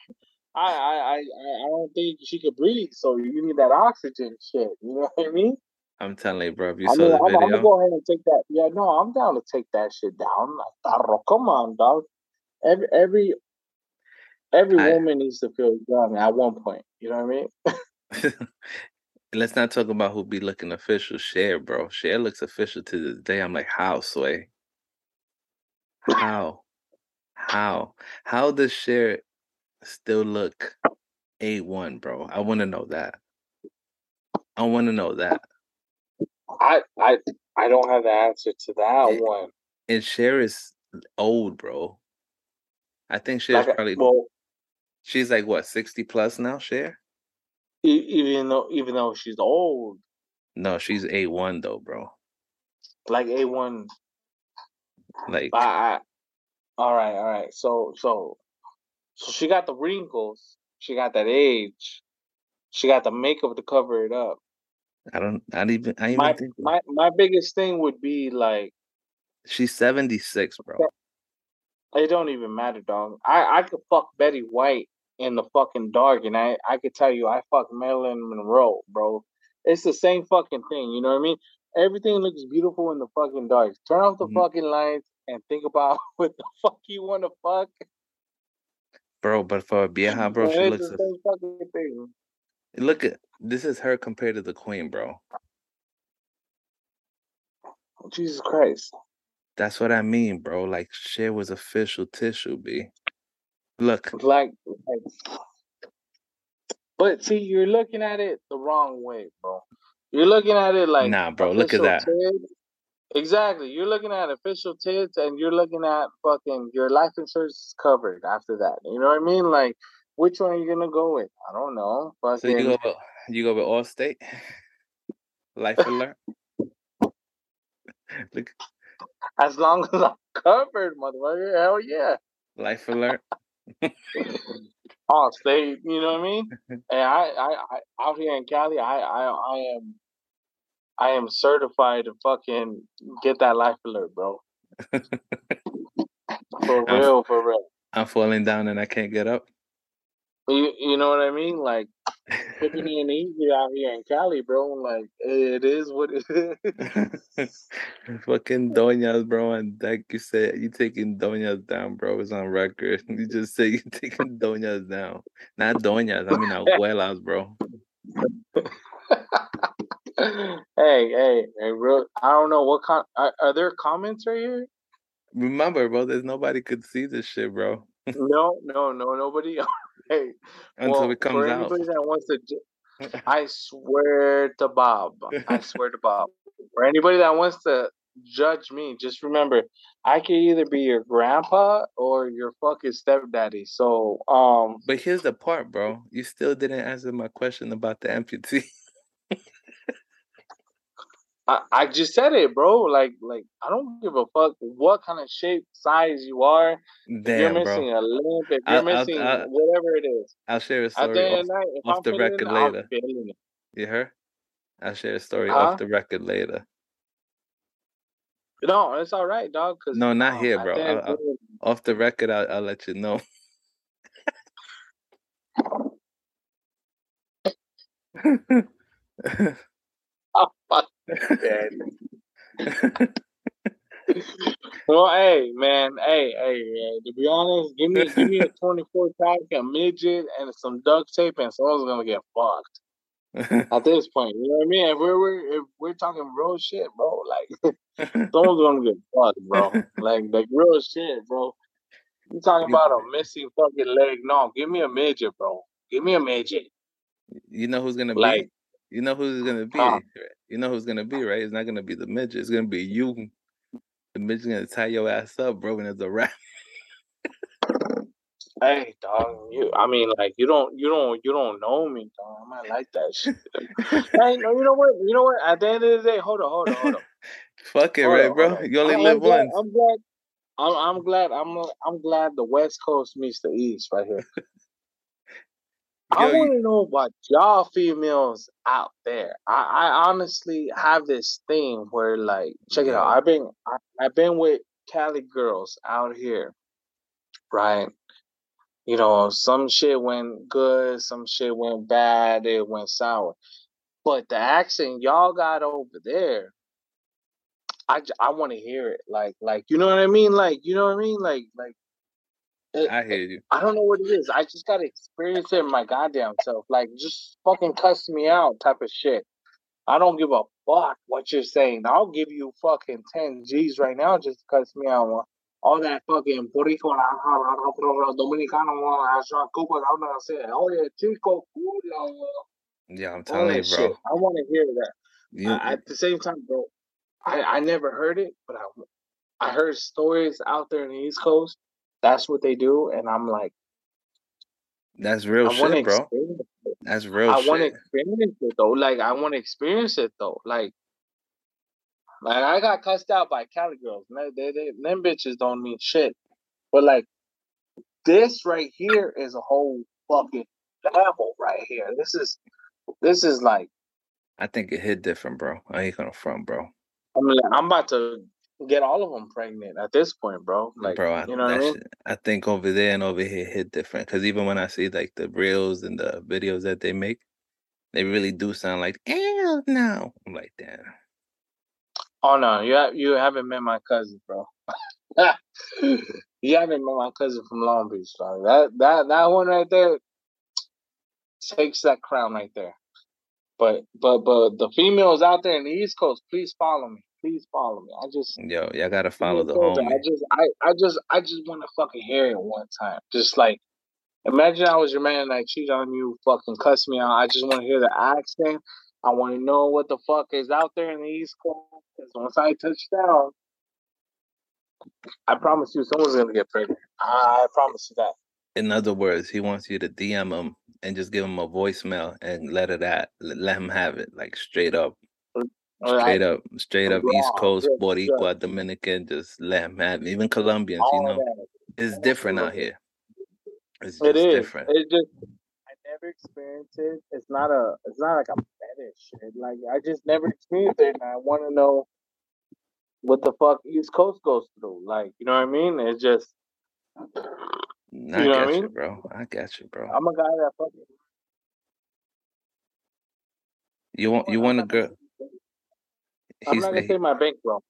I, I, I, I don't think she could breathe. So you need that oxygen shit. You know what I mean? I'm telling you, bro. If you I saw mean, the I'm, video, I'm gonna go ahead and take that. Yeah, no, I'm down to take that shit down. Come on, dog. Every every every I, woman needs to feel young at one point. You know what I mean? Let's not talk about who be looking official. Cher, bro. Cher looks official to this day. I'm like, how, Sway? How? How? How does Cher still look A1, bro? I want to know that. I want to know that. I I I don't have the answer to that and, one. And Cher is old, bro. I think Cher's like, probably well, she's like what, 60 plus now, Cher? Even though even though she's old. No, she's A one though, bro. Like A one. Like I, I, all right, all right. So so so she got the wrinkles. She got that age. She got the makeup to cover it up. I don't. I even. I even my, think my my biggest thing would be like. She's seventy six, bro. It don't even matter, dog. I I could fuck Betty White in the fucking dark, and I I could tell you I fuck Marilyn Monroe, bro. It's the same fucking thing. You know what I mean? Everything looks beautiful in the fucking dark. Turn off the mm-hmm. fucking lights and think about [LAUGHS] what the fuck you want to fuck. Bro, but for a vieja, [LAUGHS] bro, she looks. The same fucking thing. Look at this is her compared to the queen, bro. Jesus Christ. That's what I mean, bro. Like Cher was official tissue, b. Look, like, like, but see, you're looking at it the wrong way, bro. You're looking at it like, nah, bro. Look at that. Exactly. You're looking at official tits, and you're looking at fucking your life insurance is covered after that. You know what I mean? Like, which one are you gonna go with? I don't know. Fucking... So you go, with, you go with Allstate, [LAUGHS] Life [LAUGHS] Alert. [LAUGHS] Look. As long as I'm covered, motherfucker, hell yeah. Life Alert. [LAUGHS] oh, stay. You know what I mean? [LAUGHS] And I, I, I, out here in Cali, I, I, I am, I am certified to fucking get that life alert, bro. [LAUGHS] for real, I'm, for real. I'm falling down and I can't get up. You, you know what I mean? Like, taking it easy out here in Cali, bro. Like it is what it is. [LAUGHS] Fucking doñas, bro. And like you said, you taking doñas down, bro. It's on record. [LAUGHS] You just say you taking doñas down, not doñas. I mean abuelas, bro. [LAUGHS] hey, hey, hey, real. I don't know what con. Are, are there comments right here? Remember, bro. There's nobody could see this shit, bro. no, no, no, nobody. Hey, until well, it comes for out. Anybody that wants to, [LAUGHS] I swear to Bob. I swear to Bob. [LAUGHS] For anybody that wants to judge me, just remember, I can either be your grandpa or your fucking stepdaddy. So, um. But here's the part, bro. You still didn't answer my question about the amputee. [LAUGHS] I, I just said it, bro. Like, like I don't give a fuck what kind of shape, size you are. Damn, you're missing bro. a limb, if you're I'll, missing I'll, I'll, whatever it is. I'll share a story off, night, off the record later. You heard? I'll share a story huh? off the record later. No, it's all right, dog. Cause, no, not um, here, bro. I'll, off the record, I'll, I'll let you know. [LAUGHS] oh, [LAUGHS] well, hey, man, hey, hey, hey, to be honest, give me give me a [LAUGHS] 24 pack, a midget, and some duct tape, and someone's gonna get fucked. [LAUGHS] At this point, you know what I mean? If we're, we're if we're talking real shit, bro, like someone's gonna get fucked, bro. Like like real shit, bro. You talking about a missing fucking leg? No, give me a midget, bro. Give me a midget. You know who's gonna like, be? You know who's gonna be? Huh? You know who's gonna be, [LAUGHS] right? It's not gonna be the midget. It's gonna be you. The midget's gonna tie your ass up, bro, and it's a wrap. hey, dog. You. I mean, like you don't, you don't, you don't know me, dog. I might like that shit. [LAUGHS] hey, no, you know what? You know what? At the end of the day, hold on, hold on, hold on. Fuck it, hold right, on, bro. You only I'm live glad, once. I'm glad. I'm, I'm glad. I'm. I'm glad the West Coast meets the East right here. I want to know about y'all females out there. I, I honestly have this thing where, like, check it out. I've been I, I've been with Cali girls out here, right? You know, some shit went good, some shit went bad, it went sour. But the accent y'all got over there, I, I want to hear it. Like like you know what I mean? Like you know what I mean? Like like it, I hear you. I don't know what it is. I just gotta experience it in my goddamn self. Like just fucking cuss me out type of shit. I don't give a fuck what you're saying. I'll give you fucking ten G's right now just to cuss me out. All that fucking Puerto Dominicano, Cuba, I'm gonna say, oh yeah, chico, Yeah, I'm telling you, bro. Shit. I want to hear that. Yeah. Uh, at the same time, bro, I, I never heard it, but I I heard stories out there in the East Coast that's what they do, and I'm like, that's real I shit, bro. That's real. I want to experience it though. Like I want to experience it though. Like, like I got cussed out by Cali girls. Man, they, they, them bitches don't mean shit. But like, this right here is a whole fucking level right here. This is, this is like. I think it hit different, bro. I ain't gonna front, bro. I'm, like, I'm about to get all of them pregnant at this point, bro. Like, bro, I, you know I mean? I think over there and over here hit different because even when I see like the reels and the videos that they make, they really do sound like hell no. I'm like, damn. Oh no, you have, you haven't met my cousin, bro. [LAUGHS] you haven't met my cousin from Long Beach, bro. That that that one right there takes that crown right there. But but but the females out there in the East Coast, please follow me please follow me. I just yo, y'all gotta follow the homie. I just I, I just I just want to fucking hear it one time. Just like imagine I was your man and I cheat on you, fucking cuss me out. I just want to hear the accent. I want to know what the fuck is out there in the East Coast. Because once I touch down, I promise you, someone's gonna get pregnant. I promise you that. In other words, he wants you to DM him and just give him a voicemail and let it at let him have it like straight up. Straight up, straight up East Coast, Boricua, Dominican, just let have even Colombians, you know. It's different out here. It's it is. different. It's just I never experienced it. It's not a it's not like a fetish. Like I just never experienced it and I wanna know what the fuck East Coast goes through. Like, you know what I mean? It's just you know what I mean? You, bro. I got you, bro. I'm a guy that fucking You want you want a girl. I'm not gonna he, say my bankroll.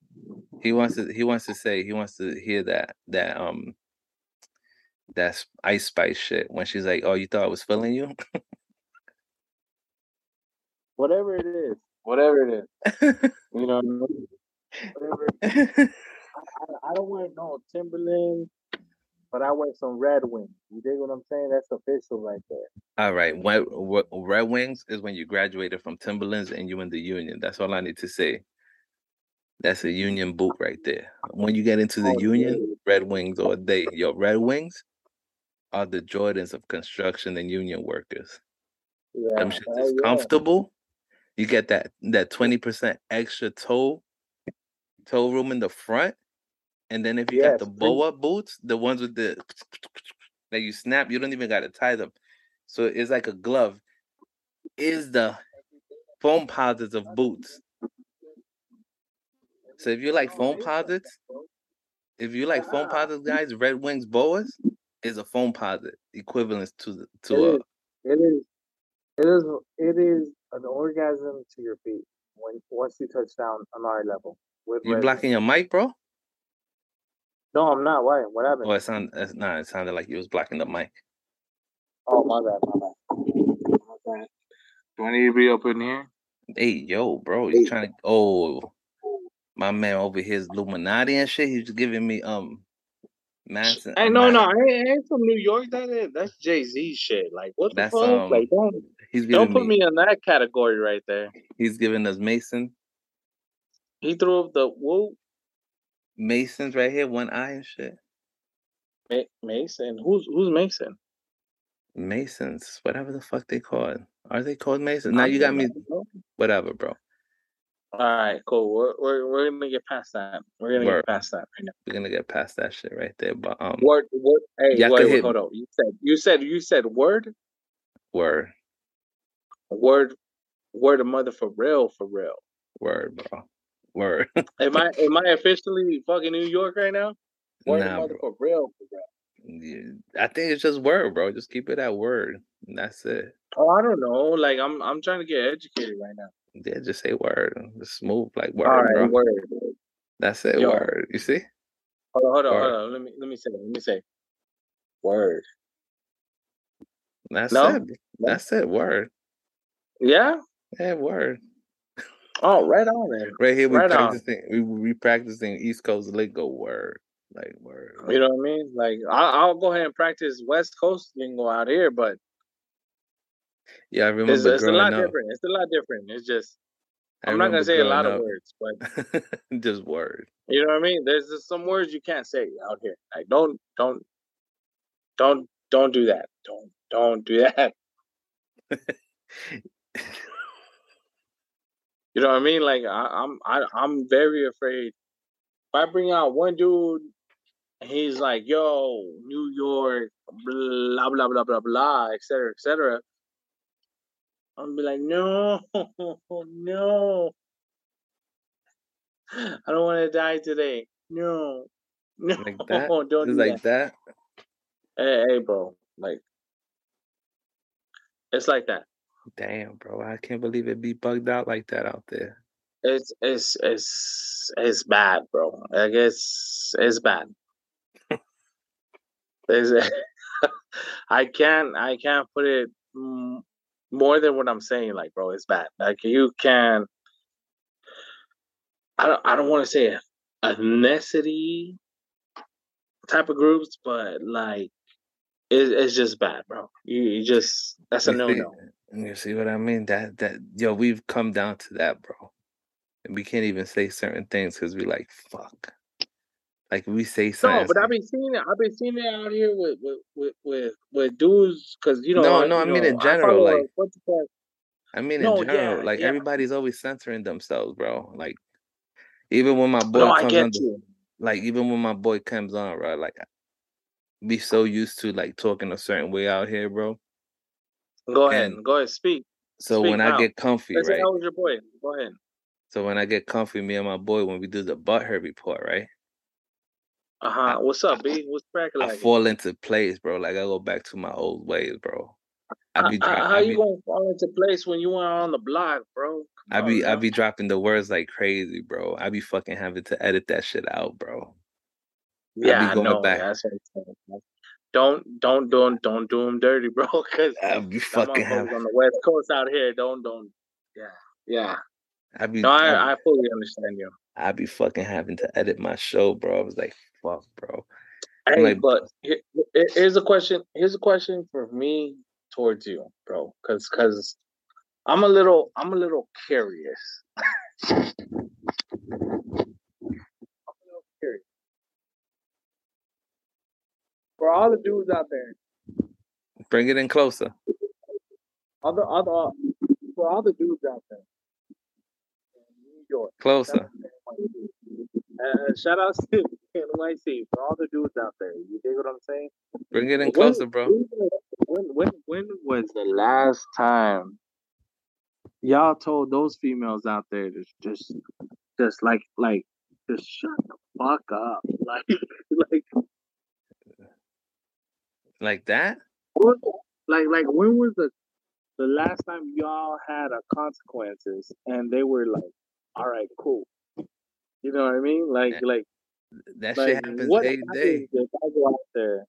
he wants to he wants to say he wants to hear that that um that's Ice Spice shit when she's like, Oh, you thought I was feeling you? [LAUGHS] Whatever it is. Whatever it is. [LAUGHS] you know, whatever. [LAUGHS] I, I don't wear no Timberland, but I wear some Red Wings. You dig what I'm saying? That's official right there. All right. When, what, Red Wings is when you graduated from Timberlands and you in the Union. That's all I need to say. That's a Union boot right there. When you get into the Oh, Union. Red Wings all day. Your Red Wings are the Jordans of construction and union workers. Yeah. Them shits hell is yeah. comfortable. You get that that twenty percent extra toe toe room in the front, and then if you got Yes, the please. boa boots, the ones with the [SNIFFS] that you snap, you don't even got to tie them. So it's like a glove. Is the Foamposites of boots. So if you like oh, Foamposites, if you like foam ah. posits, guys, Red Wings boas is a Foamposite equivalent to the to a It is. It is. It is an orgasm to your feet when once you touch down on our level. With you Red blocking your mic, bro? No, I'm not. Why? What happened? Oh, it sound it's nah, it sounded like you was blocking the mic. Oh, my bad. My bad. My bad. Do I need to be up in here? Hey, yo, bro, you trying to? Oh, my man over here is Illuminati and shit. He's giving me um, Manson. Hey, uh, no, no, I ain't, I ain't from New York. That is, that's Jay Z shit. Like, what the fuck? um, like, don't He's don't put me. me in that category right there. He's giving us Mason He threw up the whoop Masons right here, one eye and shit. Ma- Mason. Who's who's Mason? Masons, whatever the fuck they called. Are they called Masons? Now you got me. Whatever, bro. All right, cool. We're, we're we're gonna get past that. We're gonna Word. get past that right now. We're gonna get past that shit right there. But um, Word, word. Hey, Y'all wait, hold on. You said you said you said word, word, word, word of mother for real, for real. word, bro, word. [LAUGHS] Am I am I officially fucking New York right now? Word of Nah, mother bro. for real, for real. Yeah, I think it's just word, bro. Just keep it at word. And that's it. Oh, I don't know. Like I'm I'm trying to get educated right now. Yeah, just say word. Just move like word, All right, bro. word. That's it, Yo. word. You see? Hold on, hold on, Word. hold on. Let me let me say. Let me say. Word. That's No? it. That's it, word. Yeah. Yeah, word. Oh, right on then. Right here we Right on. practicing we we practicing East Coast lingo word. Like word. You know what I mean? Like I, I'll go ahead and practice West Coast lingo out here, but Yeah, I it's, remember it's a lot up. different. It's a lot different. It's just I I'm not gonna say a lot growing of words, but [LAUGHS] just words. you know what I mean. There's just some words you can't say out here. Like don't don't don't don't do that. Don't don't do that. [LAUGHS] You know what I mean? Like I, I'm I, I'm very afraid. If I bring out one dude, he's like, "Yo, New York, blah blah blah blah blah, et cetera, et cetera," I'm be like, "No, [LAUGHS] no, I don't want to die today. No, [LAUGHS] no, Like that? don't do like that. that. Hey, hey, bro, like it's like that. Damn, bro. I can't believe it be bugged out like that out there. It's it's it's it's bad, bro. I guess it's bad. [LAUGHS] It's, I can't I can't put it more than what I'm saying. Like, bro, it's bad. Like you can. I don't I don't want to say ethnicity type of groups, but like it, it's just bad, bro. You, you just that's a no no. You see what I mean? That that yo, we've come down to that, bro. And we can't even say certain things because we like fuck. Like we say something. No, but I've been seeing it. I've been seeing it out here with with with with, with dudes because you know. No, I- no, I mean know, in general, like- of I mean No, in general, yeah, like yeah. everybody's always censoring themselves, bro. Like even when my boy No, comes on, the- like even when my boy comes on, bro, like be so used to like talking a certain way out here, bro. Go ahead, And- go ahead, speak. So Speak when I get comfy, Let's right? how was your boy? Go ahead. So when I get comfy, me and my boy, when we do the butt hurt report, right? Uh huh. What's up, B? What's cracking I fall into place, bro. Like I go back to my old ways, bro. I be how I be, you gonna fall into place when you weren't on the block, bro? Come I be on, I be dropping the words like crazy, bro. I be fucking having to edit that shit out, bro. Yeah, I, know. Back. That's what I'm saying. Don't don't don't don't do them dirty, [LAUGHS] bro. Because I be fucking having... on the west coast out here. Don't don't. Yeah, yeah. I be. No, I, I fully understand you. I be fucking having to edit my show, bro. I was like, fuck, bro. Hey, like, but here's a question. Here's a question for me towards you, bro. Cause, cause I'm a little, I'm a little curious. I'm a little curious. For all the dudes out there, bring it in closer. Other, other, for all the dudes out there, New York, closer. Uh, shout out [LAUGHS] to NYC for all the dudes out there. You dig what I'm saying? Bring it in closer, bro. When when when was the last time y'all told those females out there to just just like like just shut the fuck up, [LAUGHS] like like like that? Like like when was the the last time y'all had a consequences and they were like, all right, cool. You know what I mean? Like, like that like, shit happens what day to day. If I go out there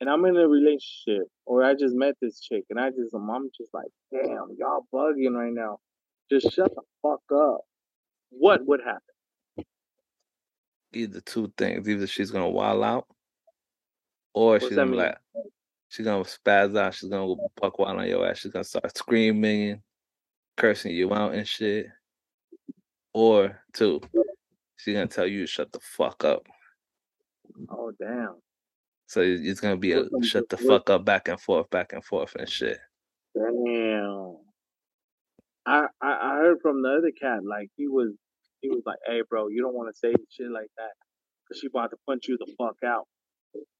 and I'm in a relationship, or I just met this chick, and I just, I'm just like, damn, y'all bugging right now. Just shut the fuck up. What would happen? Either two things: either she's gonna wild out, or What's she's gonna like, she's gonna spaz out. She's gonna go buck wild on your ass. She's gonna start screaming, cursing you out and shit. Or two, She's gonna tell you to shut the fuck up. Oh damn. So it's gonna be a shut the fuck up back and forth, back and forth and shit. Damn. I, I I heard from the other cat like he was he was like, "Hey, bro, you don't want to say shit like that because she about to punch you the fuck out."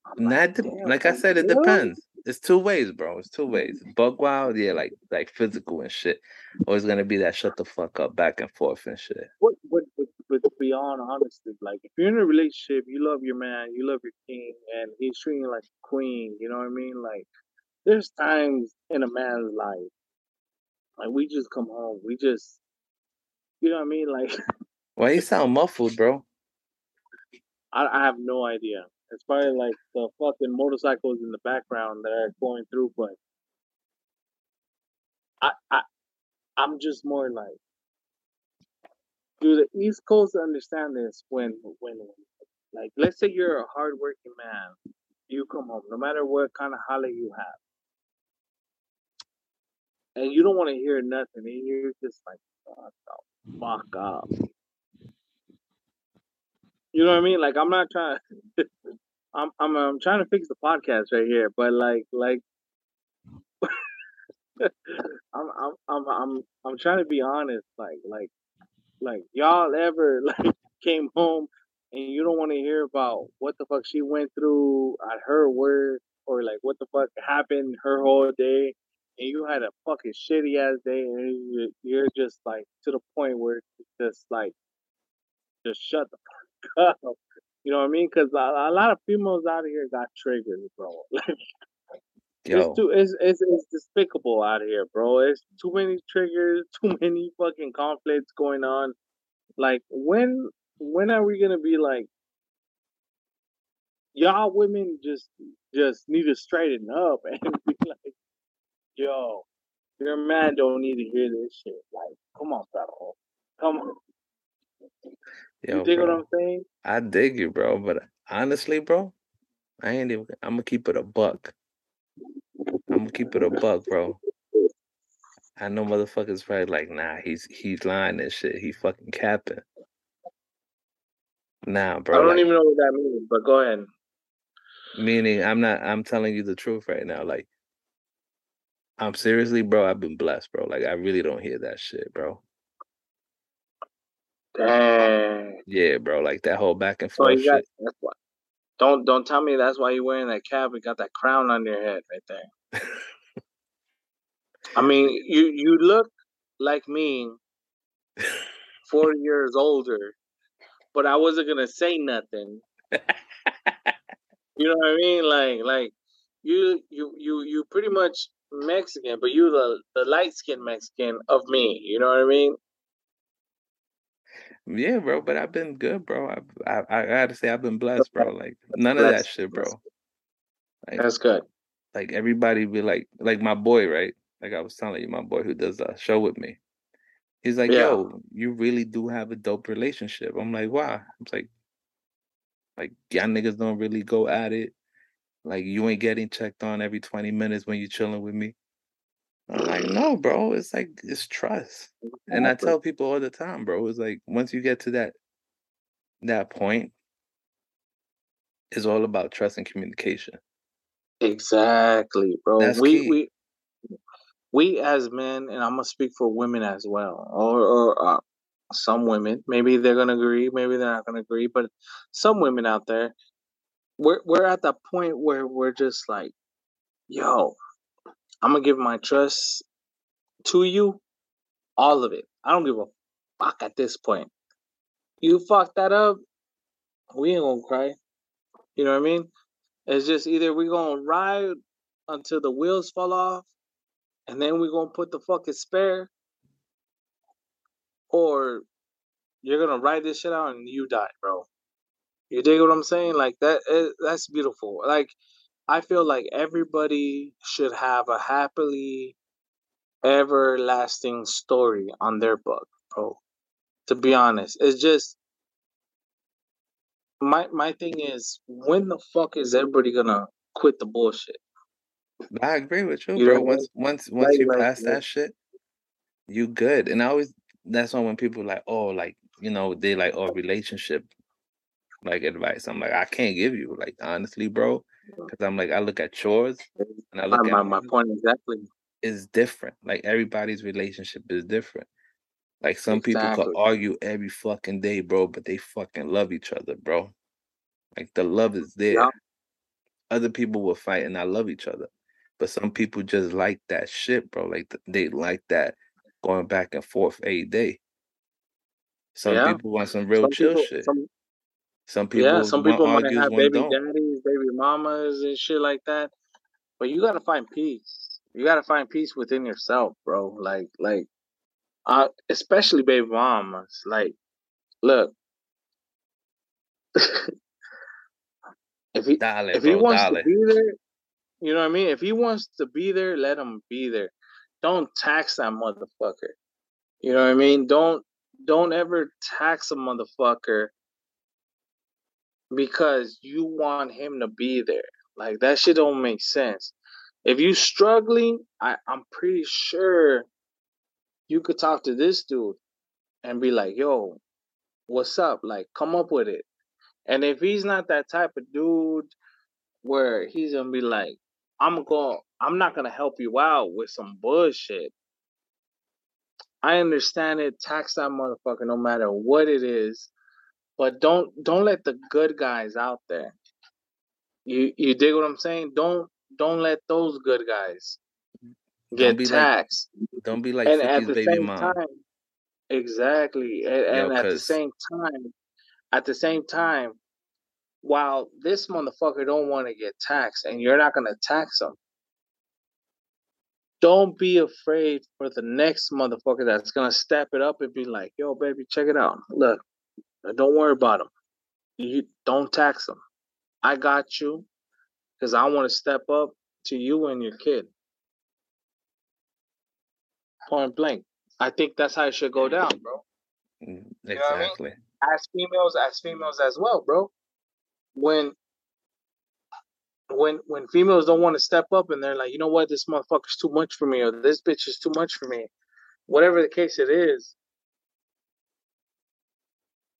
I'm like, de- like I said, it what? depends. It's two ways, bro. It's two ways. Bug wild, yeah, like like physical and shit. Or it's gonna be that shut the fuck up, back and forth and shit. What what but beyond honesty, like if you're in a relationship, you love your man, you love your king, and he's treating you like a queen. You know what I mean? Like there's times in a man's life, like we just come home, we just, you know what I mean? Like, why you sound muffled, bro? I, I have no idea. It's probably like the fucking motorcycles in the background that are going through, but I, I, I'm just more like do the East Coast understand this when when like let's say you're a hardworking man, you come home, no matter what kind of holiday you have. And you don't want to hear nothing, and you're just like, fuck the fuck up. You know what I mean? Like I'm not trying [LAUGHS] I'm I'm I'm trying to fix the podcast right here, but like like [LAUGHS] I'm I'm I'm I'm I'm trying to be honest, like like like y'all ever [LAUGHS] like came home and you don't want to hear about what the fuck she went through at her work or like what the fuck happened her whole day and you had a fucking shitty ass day and you're just like to the point where it's just like just shut the [LAUGHS] fuck up. You know what I mean? Because a, a, lot of females out of here got triggered, bro. [LAUGHS] Yo. It's too it's, it's it's despicable out here, bro. It's too many triggers, [LAUGHS] too many fucking conflicts going on. Like when when are we gonna be like y'all women just just need to straighten up [LAUGHS] and be like, yo, your man don't need to hear this shit. Like, come on, bro. Come on. Yo, you dig bro, what I'm saying? I dig you, bro. But honestly, bro, I ain't even I'm gonna keep it a buck. I'm gonna keep it a buck, bro. I know motherfuckers probably like, nah, he's he's lying and shit. He fucking capping. Nah, bro. I don't like, even know what that means, but go ahead. Meaning, I'm not. I'm telling you the truth right now. Like, I'm seriously, bro. I've been blessed, bro. Like, I really don't hear that shit, bro. Dang. Yeah, bro. Like that whole back and forth so got, shit. Don't don't tell me that's why you're wearing that cap and got that crown on your head right there. I [LAUGHS] mean, you you look like me, four [LAUGHS] years older, but I wasn't gonna say nothing. [LAUGHS] you know what I mean? Like like you you you you pretty much Mexican, but you the the light skinned Mexican of me. You know what I mean? Yeah, bro. But I've been good, bro. I I, I gotta say I've been blessed, bro. Like none of that shit, bro. Like, That's good. Like everybody be like, like my boy, right? Like I was telling you, my boy who does a show with me. He's like, yeah. yo, you really do have a dope relationship. I'm like, why? I'm like, like y'all niggas don't really go at it. Like you ain't getting checked on every 20 minutes when you're chilling with me. I'm like, no, bro. It's like it's trust. And I tell people all the time, bro. It's like once you get to that that point, it's all about trust and communication. Exactly, bro. That's we key. we we as men, and I'm gonna speak for women as well, or, or uh, some women. Maybe they're gonna agree, maybe they're not gonna agree, but some women out there, we're we're at the point where we're just like, yo, I'm gonna give my trust to you, all of it. I don't give a fuck at this point. You fuck that up, we ain't gonna cry. You know what I mean? It's just either we gonna ride until the wheels fall off, and then we gonna put the fucking spare, or you're gonna ride this shit out and you die, bro. You dig what I'm saying? Like that. It, that's beautiful. Like I feel like everybody should have a happily everlasting story on their book, bro. To be honest, it's just my my thing is when the fuck is everybody gonna quit the bullshit? I agree with you, you bro. Once once once like, you like, pass like, that shit, you good. And I always that's why when people like, oh, like you know, they like, oh, relationship like advice. I'm like, I can't give you like honestly, bro, because I'm like, I look at yours and I look my, at my, my point exactly is different. Like everybody's relationship is different. Like some exactly. people could argue every fucking day, bro, but they fucking love each other, bro. Like the love is there. Yeah. Other people will fight and I love each other. But some people just like that shit, bro. Like they like that going back and forth a day. Some yeah. people want some real some chill people, shit. Some, some people, yeah, some people might have baby don't. daddies, baby mamas, and shit like that. But you gotta find peace. You gotta find peace within yourself, bro. Like, like, uh, especially baby mamas. Like, look, [LAUGHS] if he dale, if he bro, wants dale. to be there, you know what I mean. If he wants to be there, let him be there. Don't tax that motherfucker. You know what I mean? Don't don't ever tax a motherfucker because you want him to be there. Like that shit don't make sense. If you struggling, I, I'm pretty sure you could talk to this dude and be like, yo, what's up? Like, come up with it. And if he's not that type of dude where he's gonna be like, I'm gonna, I'm not gonna help you out with some bullshit. I understand it, tax that motherfucker no matter what it is. But don't don't let the good guys out there. You you dig what I'm saying? Don't don't let those good guys get don't taxed. Like, don't be like and at the same mom. time, exactly. And, Yo, and at the same time, at the same time, while this motherfucker don't want to get taxed, and you're not gonna tax him, don't be afraid for the next motherfucker that's gonna step it up and be like, "Yo, baby, check it out. Look, don't worry about them. You don't tax them. I got you because I want to step up to you and your kid. Point blank. I think that's how it should go down, bro. Exactly. You know I mean? As females, as females as well, bro. When when when females don't want to step up and they're like, you know what, this motherfucker's too much for me, or this bitch is too much for me, whatever the case it is,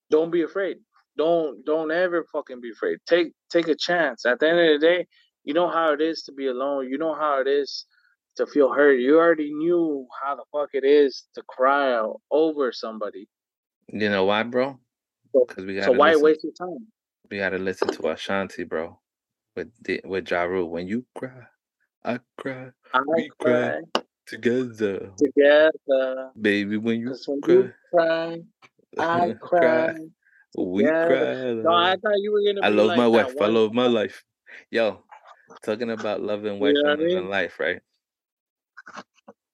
don't be afraid. Don't don't ever fucking be afraid. Take take a chance. At the end of the day, you know how it is to be alone. You know how it is to feel hurt. You already knew how the fuck it is to cry over somebody. You know why, bro? Because we got. So why listen, waste your time? We got to listen to Ashanti, bro. With the, with Ja Rule. When you cry, I cry. I we cry. cry together. Together. Baby, when you when cry, you cry I [LAUGHS] cry. We yeah. cry. No, I thought you were gonna. I love like my wife. I love my life. Yo, talking about loving wife you know and living life, right?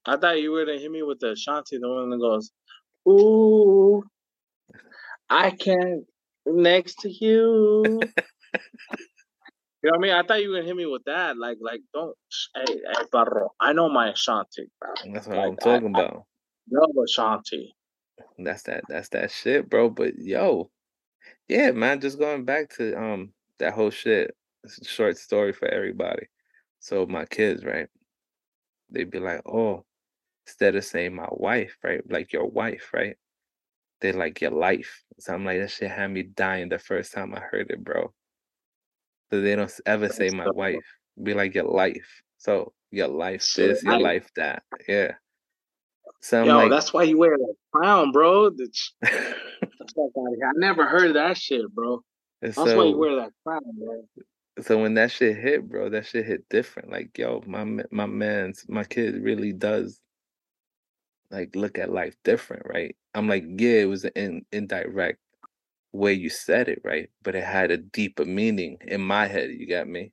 I thought you were gonna hit me with the Shanti, the one that goes, "Ooh, I can't next to you." you know what I mean? I thought you were gonna hit me with that. Like, like, don't, hey, eh, hey, eh, barro. I know my Ashanti, bro. That's what like, I'm talking I, about. No Ashanti. That's that. That's that shit, bro. But yo, yeah, man. Just going back to um that whole shit. Short story for everybody. So my kids, right? They'd be like, "Oh, instead of saying my wife, right? Like your wife, right? They like your life. So I'm like, that shit had me dying the first time I heard it, bro. So they don't ever say my wife. Be like your life. So your life this, your life that. Yeah. So I'm Yo, like, that's why you wear that crown, bro. That's, [LAUGHS] I never heard that shit, bro. That's so, why you wear that crown, man. So when that shit hit, bro, that shit hit different. Like, yo, my my man's my kid really does like look at life different, right? I'm like, yeah, it was an in, indirect way you said it, right? But it had a deeper meaning in my head. You got me?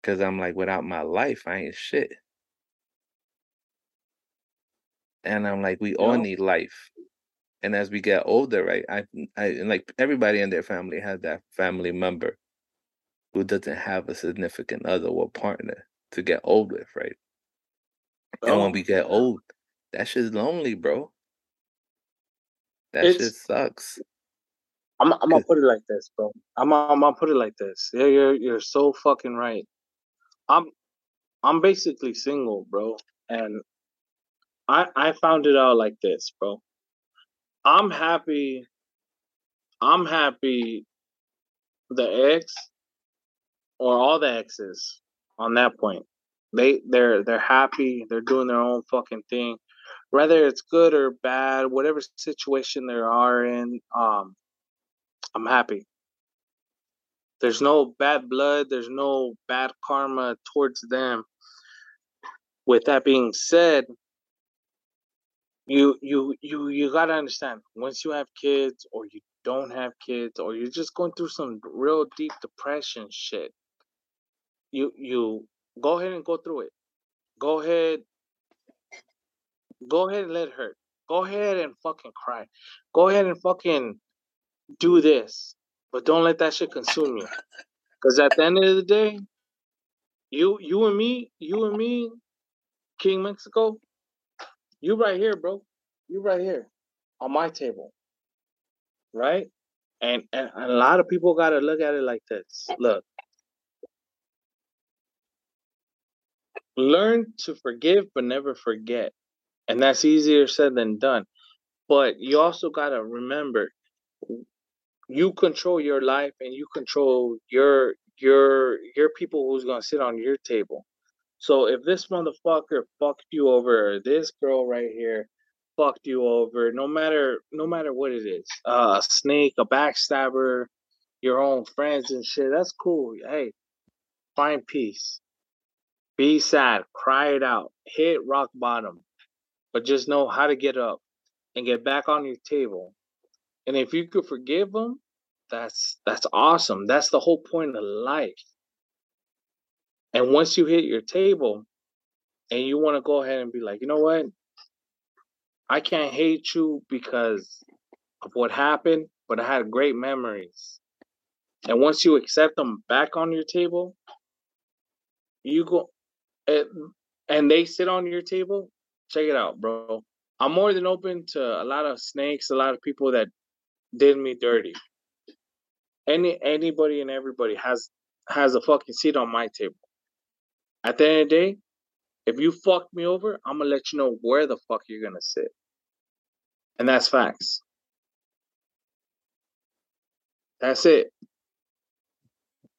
Because I'm like, without my life, I ain't shit. And I'm like, we all need life. And as we get older, right? I, I like everybody in their family has that family member who doesn't have a significant other or partner to get old with, right? And oh. when we get old, that shit's lonely, bro. That it's, shit sucks. I'm, I'm gonna put it like this, bro. I'm, I'm gonna put it like this. Yeah, you're you're so fucking right. I'm I'm basically single, bro, and I I found it out like this, bro. I'm happy. I'm happy. The ex or all the exes on that point they they're they're happy. They're doing their own fucking thing, whether it's good or bad, whatever situation they are in. Um, I'm happy. There's no bad blood. There's no bad karma towards them. With that being said, you you you you gotta understand once you have kids or you don't have kids or you're just going through some real deep depression shit you you Go ahead and go through it. Go ahead. Go ahead and let it hurt. Go ahead and fucking cry. Go ahead and fucking do this. But don't let that shit consume you. Cause at the end of the day, you you and me, you and me, King Mexico, you right here, bro. You right here on my table. Right? And and a lot of people gotta look at it like this. Look, learn to forgive but never forget and that's easier said than done but you also got to remember you control your life and you control your your your people who's to sit on your table so if this motherfucker fucked you over or this girl right here fucked you over no matter no matter what it is uh, a snake a backstabber your own friends and shit that's cool hey find peace be sad, cry it out, hit rock bottom, but just know how to get up and get back on your table. And if you could forgive them, that's that's awesome. That's the whole point of life. And once you hit your table and you want to go ahead and be like, you know what? I can't hate you because of what happened, but I had great memories. And once you accept them back on your table, you go and, and they sit on your table, check it out, bro. I'm more than open to a lot of snakes, a lot of people that did me dirty. Any anybody and everybody has has a fucking seat on my table. At the end of the day, if you fuck me over, I'm gonna let you know where the fuck you're gonna sit. And that's facts. That's it.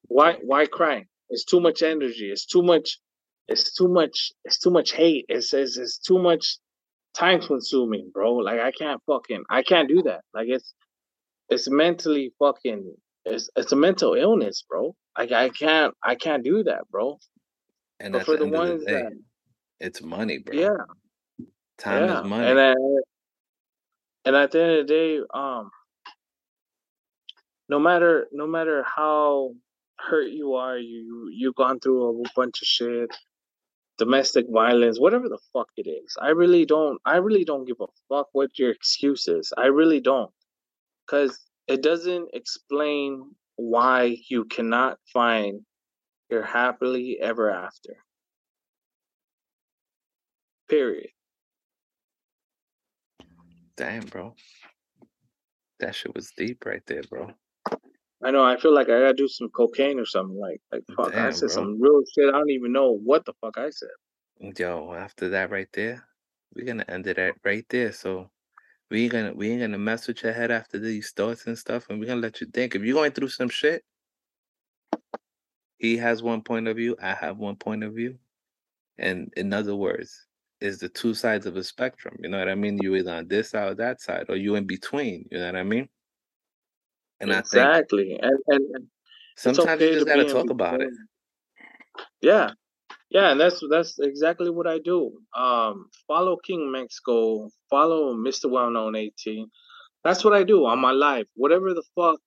Why why crying? It's too much energy. It's too much it's too much it's too much hate it's, it's it's too much time consuming bro like i can't fucking i can't do that like it's it's mentally fucking it's it's a mental illness bro like i can't i can't do that bro and but for the, the ones the day, that it's money bro yeah time yeah. is money and, I, and at the end of the day um no matter no matter how hurt you are you you've gone through a whole bunch of shit domestic violence, whatever the fuck it is. I really don't I really don't give a fuck what your excuse is. I really don't. Cuz it doesn't explain why you cannot find your happily ever after. Period. Damn, bro. That shit was deep right there, bro. I know. I feel like I gotta do some cocaine or something. Like, like fuck, Damn, I said bro. some real shit. I don't even know what the fuck I said. Yo, after that right there, we're gonna end it at right there. So we ain't gonna we ain't gonna mess with your head after these thoughts and stuff, and we're gonna let you think. If you're going through some shit, he has one point of view, I have one point of view. And in other words, is the two sides of a spectrum. You know what I mean? You either on this side or that side, or you in between. You know what I mean? And exactly. I think and, and sometimes okay you just gotta talk about it. Yeah. Yeah, and that's that's exactly what I do. Um, follow King Mexico, follow Mr. Well Known 18. That's what I do on my life. Whatever the fuck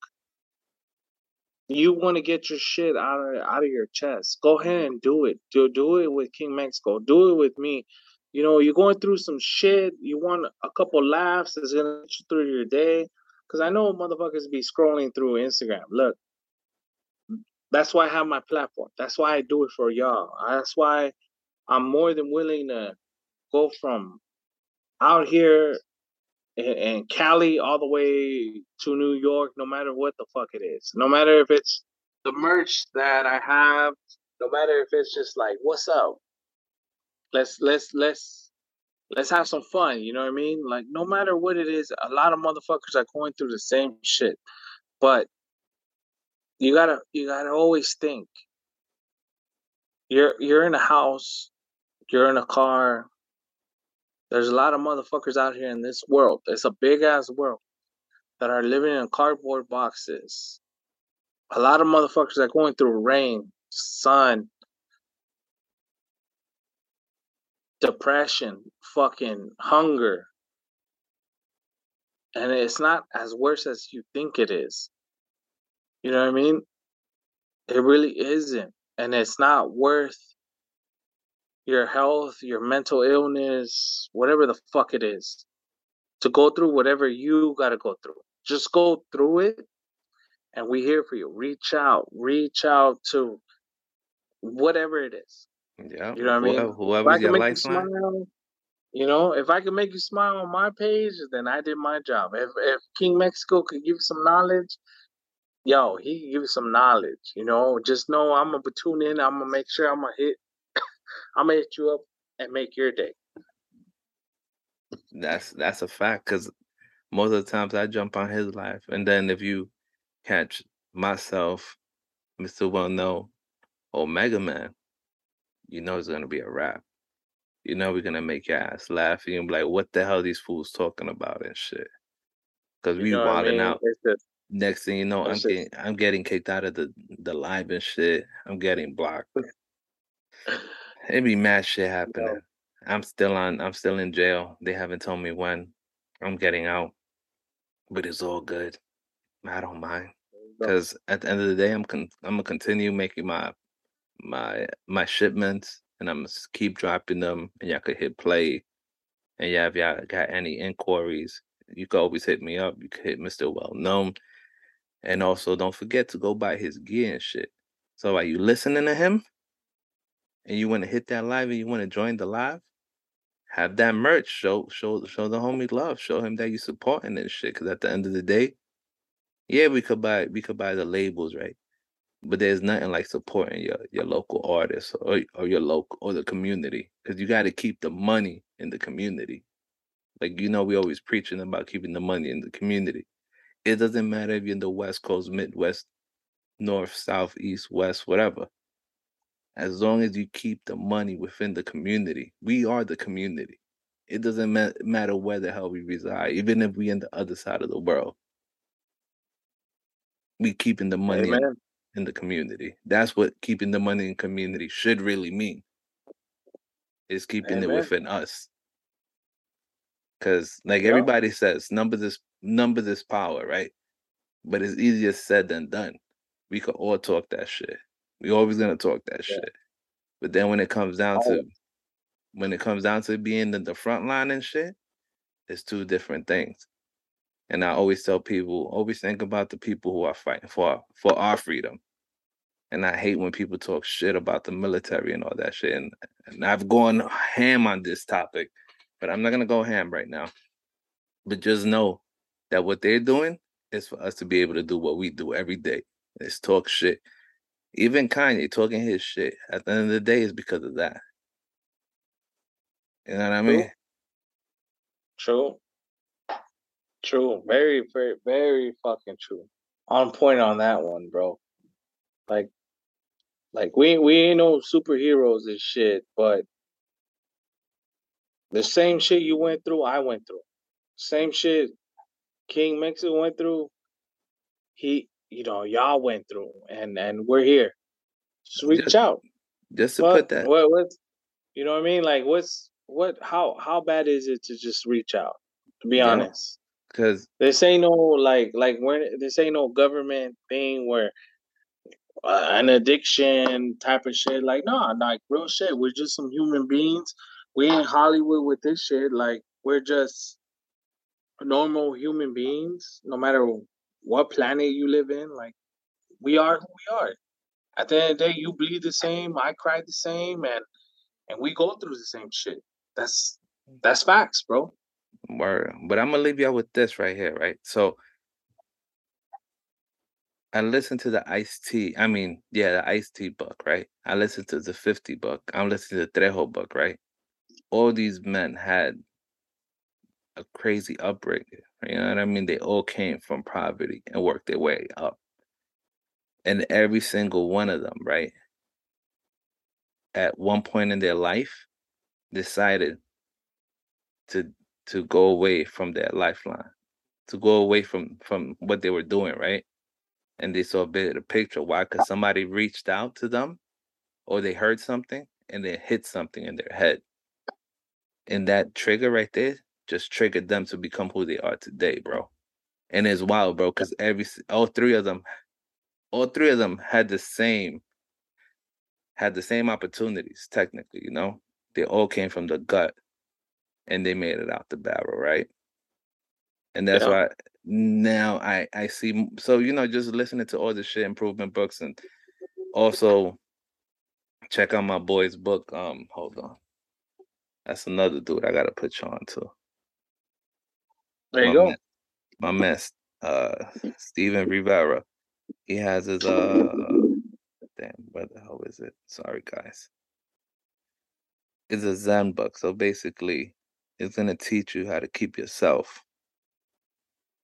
you want to get your shit out of out of your chest, go ahead mm-hmm. and do it. Do do it with King Mexico. Do it with me. You know, you're going through some shit. You want a couple laughs that's gonna get you through your day. Cause I know motherfuckers be scrolling through Instagram. Look, that's why I have my platform. That's why I do it for y'all. That's why I'm more than willing to go from out here in Cali all the way to New York, no matter what the fuck it is. No matter if it's the merch that I have, no matter if it's just like, what's up? Let's let's let's let's have some fun. You know what I mean? Like no matter what it is, a lot of motherfuckers are going through the same shit. But you gotta you gotta always think. You're you're in a house, you're in a car. There's a lot of motherfuckers out here in this world. It's a big ass world that are living in cardboard boxes. A lot of motherfuckers are going through rain, sun, depression, fucking hunger. And it's not as worse as you think it is. You know what I mean? It really isn't. And it's not worth your health, your mental illness, whatever the fuck it is, to go through whatever you got to go through. Just go through it. And we here for you. Reach out. Reach out to whatever it is. Yeah. You know what I mean? Whoever's your lifeline. Smile, you know, if I can make you smile on my page, then I did my job. If if King Mexico could give you some knowledge, yo, he can give you some knowledge. You know, just know I'm gonna tune in. I'm gonna make sure I'm gonna hit. I'm gonna hit you up and make your day. That's that's a fact because most of the times I jump on his life, and then if you catch myself, Mister Well Know, or Mega Man, you know it's gonna be a wrap. You know we're gonna make your ass laugh and be like, what the hell these fools talking about and shit. Cause you we wilding I mean? out. Just, Next thing you know, I'm getting I'm getting kicked out of the the live and shit. I'm getting blocked. [LAUGHS] [LAUGHS] it be mad shit happening. I'm still on I'm still in jail. They haven't told me when I'm getting out. But it's all good. I don't mind. Because at the end of the day, I'm con- I'm gonna continue making my my my shipments and I'm gonna keep dropping them and y'all could hit play. And yeah, if y'all got any inquiries, you could always hit me up. You could hit Mr. Well Known. And also don't forget to go buy his gear and shit. So are you listening to him and you want to hit that live and you want to join the live, have that merch. Show show show the homie love. Show him that you supporting this shit. Cause at the end of the day, yeah, we could buy we could buy the labels, right? but there's nothing like supporting your your local artists or or your local or the community because you got to keep the money in the community. Like you know, we always preaching about keeping the money in the community. It doesn't matter if you're in the West Coast, Midwest, North, South, East, West, whatever. As long as you keep the money within the community, we are the community. It doesn't ma- matter where the hell we reside, even if we in the other side of the world. We keeping the money in, in the community. That's what keeping the money in community should really mean. Is keeping Amen. it within us. Cause like everybody says, numbers is numbers is power, right? But it's easier said than done. We could all talk that shit. We always gonna talk that yeah. shit. But then when it comes down to when it comes down to being in the front line and shit, it's two different things. And I always tell people, always think about the people who are fighting for for our freedom. And I hate when people talk shit about the military and all that shit. And, and I've gone ham on this topic, but I'm not gonna go ham right now. But just know that what they're doing is for us to be able to do what we do every day. Is talk shit. Even Kanye talking his shit at the end of the day is because of that. You know what I mean? True. True. Very, very, very fucking true. On point on that one, bro. Like, like we we ain't no superheroes and shit, but the same shit you went through, I went through. Same shit King Mexico went through. He, you know, y'all went through, and and we're here. Just reach Just- out. Just to What, put that, what, what, you know what I mean? Like, what's what? How how bad is it to just reach out? To be Yeah. honest, because this ain't no like like we're this ain't no government thing where uh, an addiction type of shit. Like, no, like real shit. We're just some human beings. We ain't Hollywood with this shit. Like, we're just normal human beings. No matter what planet you live in, like we are who we are. At the end of the day, you bleed the same. I cried the same, and and we go through the same shit. That's that's facts, bro. Word. But I'm gonna leave y'all with this right here, right? So I listened to the Ice T. I mean, yeah, the Ice T book, right? I listened to the 50 book. I'm listening to the Trejo book, right? All these men had a crazy upbringing. You know what I mean? They all came from poverty and worked their way up. And every single one of them, right? At one point in their life, decided to to go away from their lifeline, to go away from from what they were doing, right? And they saw a bit of the picture. Why? Because somebody reached out to them, or they heard something, and they hit something in their head. And that trigger right there just triggered them to become who they are today, bro. And it's wild, bro, because every all three of them, all three of them had the same had the same opportunities, technically, you know. They all came from the gut and they made it out the barrel, right? And that's Yeah. why now I I see so you know just listening to all the shit improvement books and also check out my boy's book. Um, hold on, that's another dude I gotta put you on to. There you my go. My man, uh, Steven Rivera. He has his uh, damn, where the hell is it? Sorry, guys. It's a Zen book, so basically, it's gonna teach you how to keep yourself.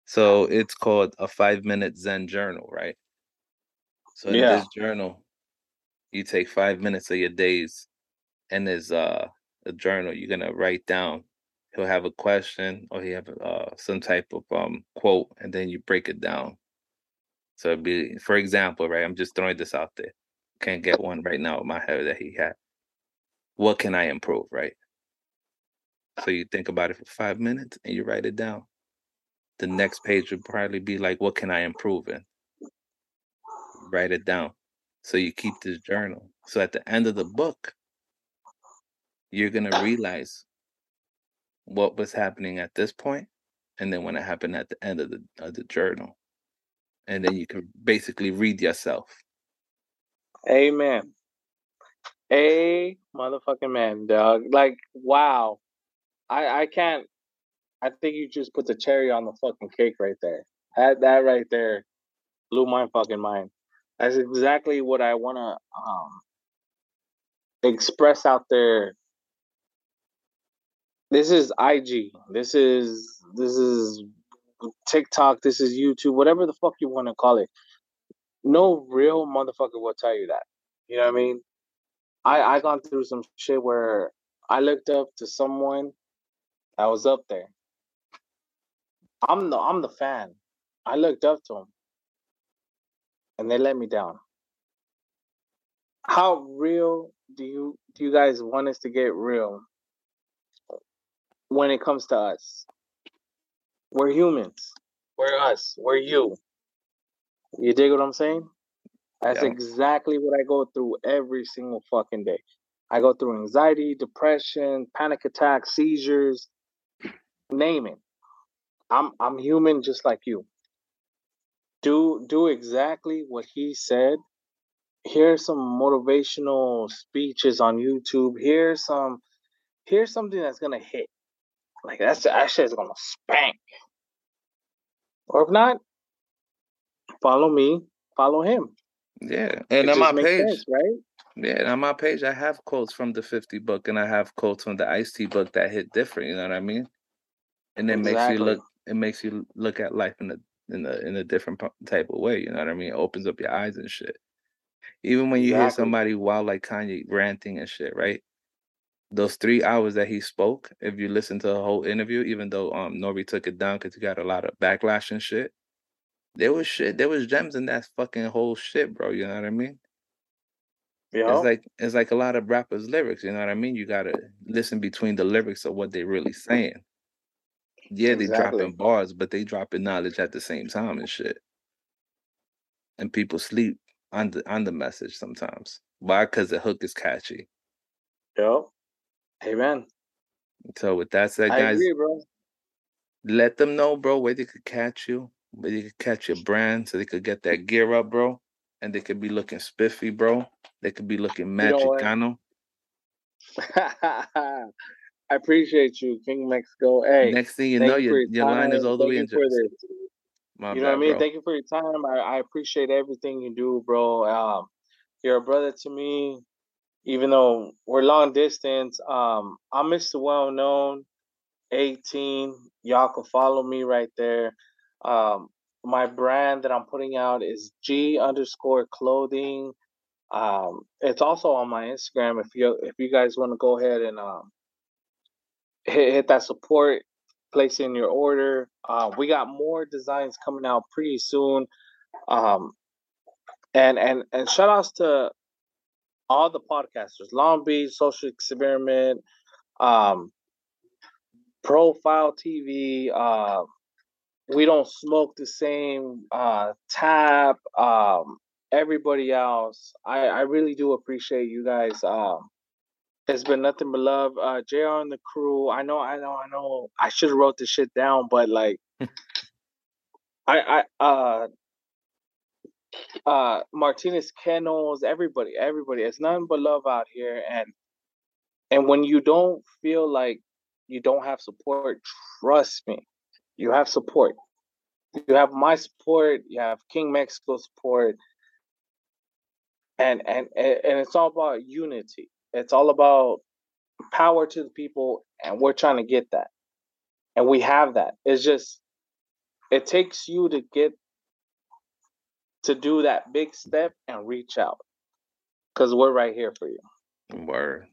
So it's called a five minute Zen journal, right? So in Yeah. this journal, you take five minutes of your days, and there's uh, a journal you're gonna write down. He'll have a question, or he have uh, some type of um quote, and then you break it down. So be, for example, right? I'm just throwing this out there. Can't get one right now in my head that he had. What can I improve, right? So you think about it for five minutes and you write it down. The next page would probably be like, what can I improve in? Write it down. So you keep this journal. So at the end of the book, you're gonna realize what was happening at this point, and then when it happened at the end of the of the journal, and then you can basically read yourself. Amen. A motherfucking man, dog. Like, wow. I I can't. I think you just put the cherry on the fucking cake right there. That that right there blew my fucking mind. That's exactly what I want to um express out there. This is IG. This is this is TikTok. This is YouTube. Whatever the fuck you want to call it. No real motherfucker will tell you that. You know what I mean? I I gone through some shit where I looked up to someone that was up there. I'm the I'm the fan. I looked up to him, and they let me down. How real do you do you guys want us to get real when it comes to us? We're humans. We're us. We're you. You dig what I'm saying? That's Yeah. exactly what I go through every single fucking day. I go through anxiety, depression, panic attacks, seizures, name it. I'm I'm human just like you. Do do exactly what he said. Here's some motivational speeches on YouTube. Here's some here's something that's gonna hit. Like that's that shit is gonna spank. Or if not, follow me, follow him. Yeah, and on my page, sense, right? Yeah, on my page, I have quotes from the 50 book and I have quotes from the Ice T book that hit different. You know what I mean? And it exactly. makes you look. It makes you look at life in a in a in a different type of way. You know what I mean? It opens up your eyes and shit. Even when you exactly. hear somebody wild like Kanye ranting and shit, right? Those three hours that he spoke, if you listen to the whole interview, even though um N.O.R.E. took it down because he got a lot of backlash and shit, there was shit. There was gems in that fucking whole shit, bro. You know what I mean? Yeah. It's like it's like a lot of rappers' lyrics. You know what I mean? You gotta listen between the lyrics of what they're really saying. Yeah, exactly. they dropping bars, but they dropping knowledge at the same time and shit. And people sleep on the on the message sometimes. Why? Because the hook is catchy. Yep. Amen. So with that said, guys, agree, let them know, bro, where they could catch you, where they could catch your brand, so they could get that gear up, bro, and they could be looking spiffy, bro. They could be looking magicano. [LAUGHS] I appreciate you, King Mexico. Hey, next thing you know, your, your line is all the way in You know bad, what I mean? Bro. Thank you for your time. I, I appreciate everything you do, bro. Um, you're a brother to me, even though we're long distance. Um, I'm Mr. Well Known, 18. Y'all can follow me right there. Um, my brand that I'm putting out is G underscore clothing. Um, it's also on my Instagram. If you if you guys want to go ahead and um, hit, hit that support, place in your order. Uh, we got more designs coming out pretty soon. Um, and and and shout outs to all the podcasters, Long Beach, Social Experiment, um, Profile TV, uh, we don't smoke the same uh, tap um, everybody else. I i really do appreciate you guys um it's been nothing but love. Uh jr and the crew i know i know i know i should have wrote this shit down but like [LAUGHS] i i uh uh martinez kennels everybody everybody it's nothing but love out here and and when you don't feel like you don't have support trust me you have support. You have my support you have king mexico support. And and and it's all about unity. It's all about power to the people and we're trying to get that. And we have that. It's just it takes you to get to do that big step and reach out because we're right here for you word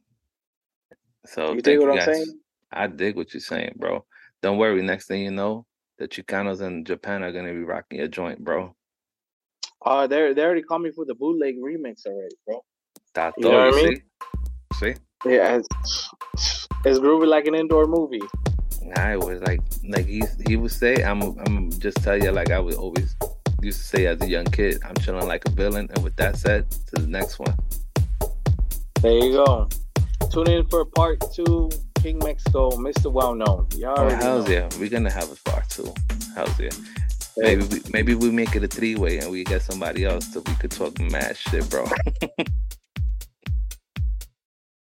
so you dig what i'm saying i dig what you're saying bro don't worry next thing you know the chicanos in japan are going to be rocking your joint bro uh, they they already called me for the bootleg remix already, bro. That's you know what I mean? See? Yeah, it's, it's groovy like an indoor movie. I was like like he he would say, I'm I'm just tell you like I would always used to say as a young kid, I'm chilling like a villain. And with that said, to the next one. There you go. Tune in for part two. King Mexico, Mr. Well Known. Y'all oh, hell's know. yeah. We're gonna have a part two. Hell's yeah. Maybe we, maybe we make it a three way and we get somebody else so we could talk mad shit, bro. [LAUGHS]